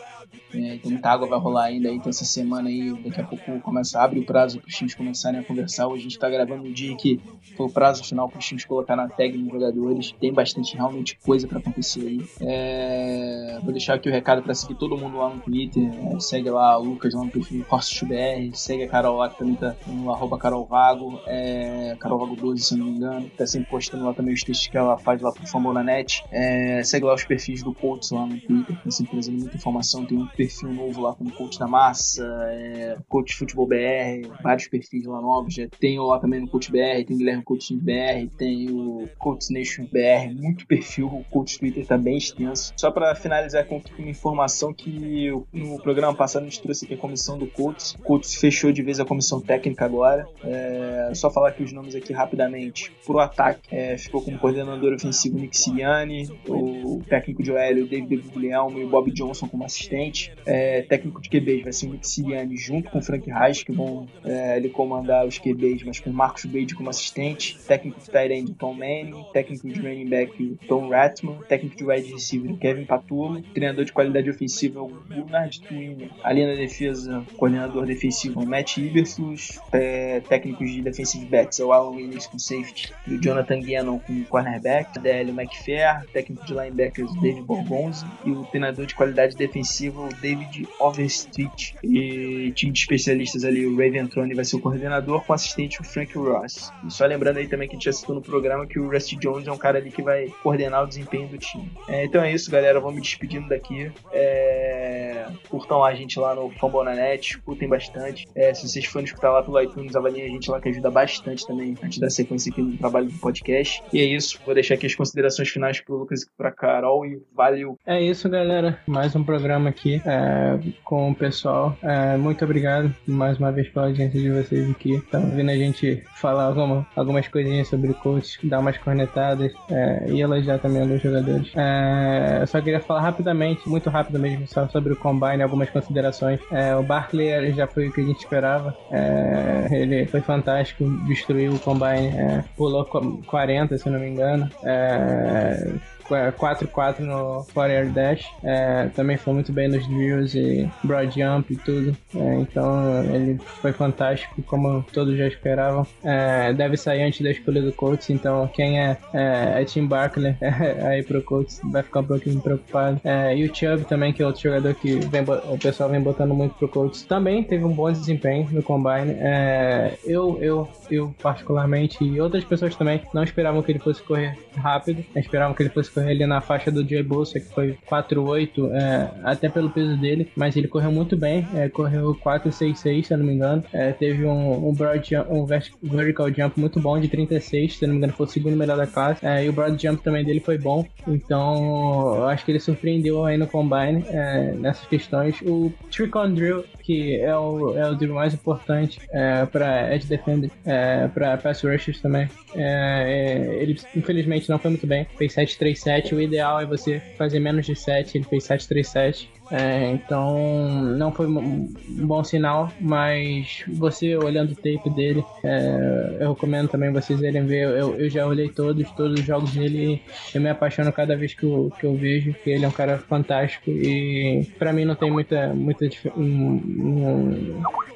É, então muita água vai rolar ainda. Então essa semana aí, daqui a pouco começa, abre o prazo para os times começarem a conversar. Hoje a gente está gravando um dia que foi o prazo final para os times colocar na tag nos jogadores. Tem bastante realmente coisa para acontecer aí. É, vou deixar aqui o recado para seguir todo mundo lá no Twitter. É, segue lá o Lucas lá no perfil BR. Segue a Carol lá que também tá no arroba Carol Vago. É, Carol Vago 12, se não me engano. Tá sempre postando lá também os textos que ela faz lá pro Famona Net. É, segue lá os perfis perfis do Coach lá no Twitter, tá sempre trazendo muita informação. Tem um perfil novo lá como Coach da Massa, é, Coach Futebol BR, vários perfis lá novos. Já tem lá também no Coach BR, tem o Guilherme Coach BR, tem o Coach Nation BR, muito perfil. O Coach Twitter tá bem extenso. Só para finalizar com uma informação que no programa passado a gente trouxe aqui a comissão do Coach. O Coach fechou de vez a comissão técnica agora. É, só falar aqui os nomes aqui rapidamente. Pro ataque, é, ficou como coordenador ofensivo Nick Siriani, o técnico OL, o David Guilherme e o Bob Johnson como assistente. É, técnico de QBs vai ser o Nick Sirianni junto com o Frank Reich, que vão é, ele comandar os QBs, mas com o Marcos Wade como assistente. Técnico de tight end, Tom Manning. Técnico de running back, Tom Ratman. Técnico de wide receiver, Kevin Patulo. Treinador de qualidade ofensiva, o Gunnar Twin. Ali na defesa, coordenador defensivo, Matt Iberflus. É, de defensive backs, o Alan Williams com safety. E o Jonathan Gannon com cornerback. DL McFair. Técnico de linebackers, David Borgonzi e o treinador de qualidade defensiva, o David Overstreet. E time de especialistas ali, o Raven Trone vai ser o coordenador, com assistente o Frank Ross. E só lembrando aí também que a gente já citou no programa que o Rusty Jones é um cara ali que vai coordenar o desempenho do time. É, então é isso, galera. Vou me despedindo daqui. É... Curtam a gente lá no Fambonanet, curtem bastante. É, se vocês forem escutar lá pelo iTunes, avaliem a gente lá que ajuda bastante também a gente dar sequência aqui no trabalho do podcast. E é isso. Vou deixar aqui as considerações finais pro Lucas e pra Carol e valeu. É isso, galera. Mais um programa aqui é, com o pessoal. É, muito obrigado mais uma vez pela audiência de vocês aqui. Estão vendo a gente falar alguma, algumas coisinhas sobre o coach, dar umas cornetadas é, e elogiar também alguns jogadores. É, eu só queria falar rapidamente, muito rápido mesmo, só sobre o Combine, algumas considerações. É, o Barkley já foi o que a gente esperava. É, ele foi fantástico, destruiu o Combine, pulou 40, se não me engano 4-4 no 4 Dash. É, também foi muito bem nos drills e broad jump e tudo. É, então ele foi fantástico, como todos já esperavam. É, deve sair antes da escolha do Colts, então quem é, é, é Tim Barkley aí pro Colts vai ficar um pouquinho preocupado. É, e o Chubb também, que é outro jogador que vem, o pessoal vem botando muito pro Colts, também teve um bom desempenho no Combine. É, eu, eu, eu particularmente e outras pessoas também não esperavam que ele fosse correr rápido, esperavam que ele fosse correr ali na faixa do Jay Bolsa, que foi 4.8, é, até pelo peso dele, mas ele correu muito bem, é, correu 4.66, se eu não me engano, é, teve um, um, broad jump, um vertical jump muito bom de 36, se eu não me engano foi o segundo melhor da classe, é, e o broad jump também dele foi bom, então eu acho que ele surpreendeu aí no Combine é, nessas questões. O Trick on Drill, que é o, é o drill mais importante é, para edge defender, é, para pass rushers também, ele infelizmente não foi muito bem, fez 737, o ideal é você fazer menos de 7, ele fez 737. É, então não foi um bom sinal, mas você olhando o tape dele, é, eu recomendo também vocês irem ver. Eu, eu, já olhei todos, todos os jogos dele eu me apaixono cada vez que eu, que eu vejo, que ele é um cara fantástico e para mim não tem muita, muita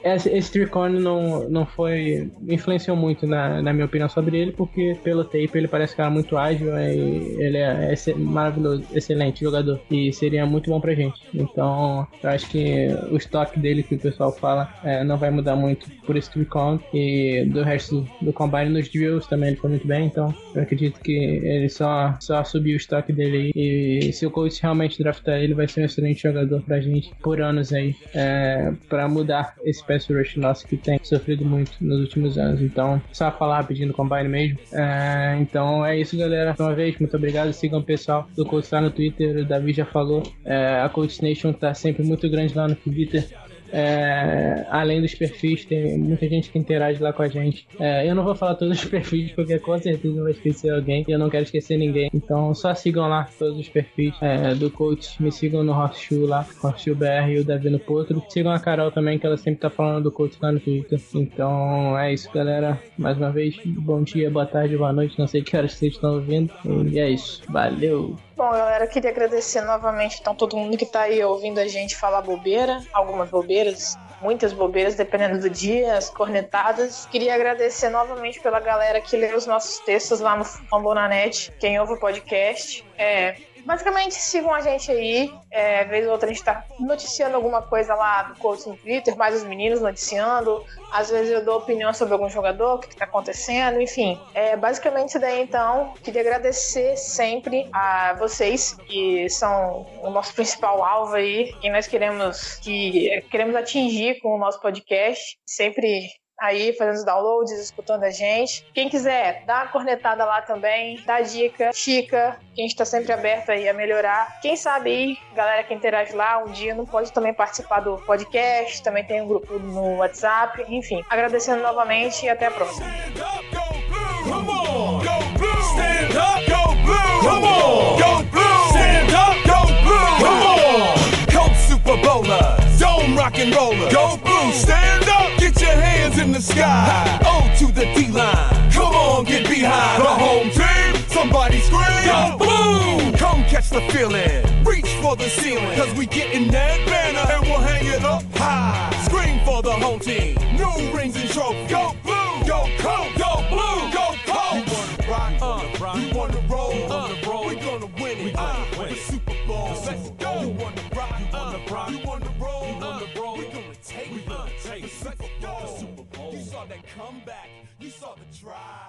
esse, esse não, não foi. influenciou muito na, na minha opinião sobre ele, porque pelo tape ele parece que era muito ágil e ele é esse, maravilhoso, excelente jogador e seria muito bom pra gente. Então, eu acho que o estoque dele que o pessoal fala é, não vai mudar muito por esse Tricone e do resto do combine nos drills também ele foi muito bem, então eu acredito que ele só, só subiu o estoque dele e se o coach realmente draftar ele, vai ser um excelente jogador pra gente por anos aí, é, pra mudar esse pass rush nosso que tem sofrido muito nos últimos anos. Então, só falar pedindo combine mesmo. É, então é isso, galera. Uma vez, muito obrigado. Sigam o pessoal do Coach lá no Twitter. O Davi já falou. É, a Coach Nation tá sempre muito grande lá no Twitter. É, além dos perfis, tem muita gente que interage lá com a gente. É, eu não vou falar todos os perfis, porque com certeza eu vou esquecer alguém e eu não quero esquecer ninguém. Então só sigam lá todos os perfis é, do coach. Me sigam no Horseshoe lá, Horseshoe BR e o Davi no Potro. Sigam a Carol também, que ela sempre tá falando do coach lá no Twitter. Então é isso, galera. Mais uma vez, bom dia, boa tarde, boa noite. Não sei que horas vocês estão ouvindo. E é isso. Valeu! Bom, galera, queria agradecer novamente então todo mundo que tá aí ouvindo a gente falar bobeira, algumas bobeiras, muitas bobeiras, dependendo do dia, as cornetadas. Queria agradecer novamente pela galera que lê os nossos textos lá no Fambonanet, quem ouve o podcast. É, basicamente sigam a gente aí. É, vez ou outra a gente tá noticiando alguma coisa lá do coach no Twitter, mais os meninos noticiando. Às vezes eu dou opinião sobre algum jogador, o que, que tá acontecendo, enfim. É basicamente isso daí então. Queria agradecer sempre a vocês, que são o nosso principal alvo aí, quem nós queremos que queremos atingir com o nosso podcast. Sempre aí fazendo os downloads, escutando a gente. Quem quiser, dá uma cornetada lá também, dá dica, chica, que a gente tá sempre aberto aí a melhorar. Quem sabe aí, galera que interage lá, um dia não pode também participar do podcast, também tem um grupo no WhatsApp, enfim. Agradecendo novamente e até a próxima. Super Bowlers, Dome Rock and Roller, Go Blue, stand up, get your hands in the sky. O to the D line, come on, get behind the home team. Somebody scream, Go Blue! Come catch the feeling, reach for the ceiling, cause we getting that banner and we'll hang it up high. Scream for the home team, new rings you saw the drive.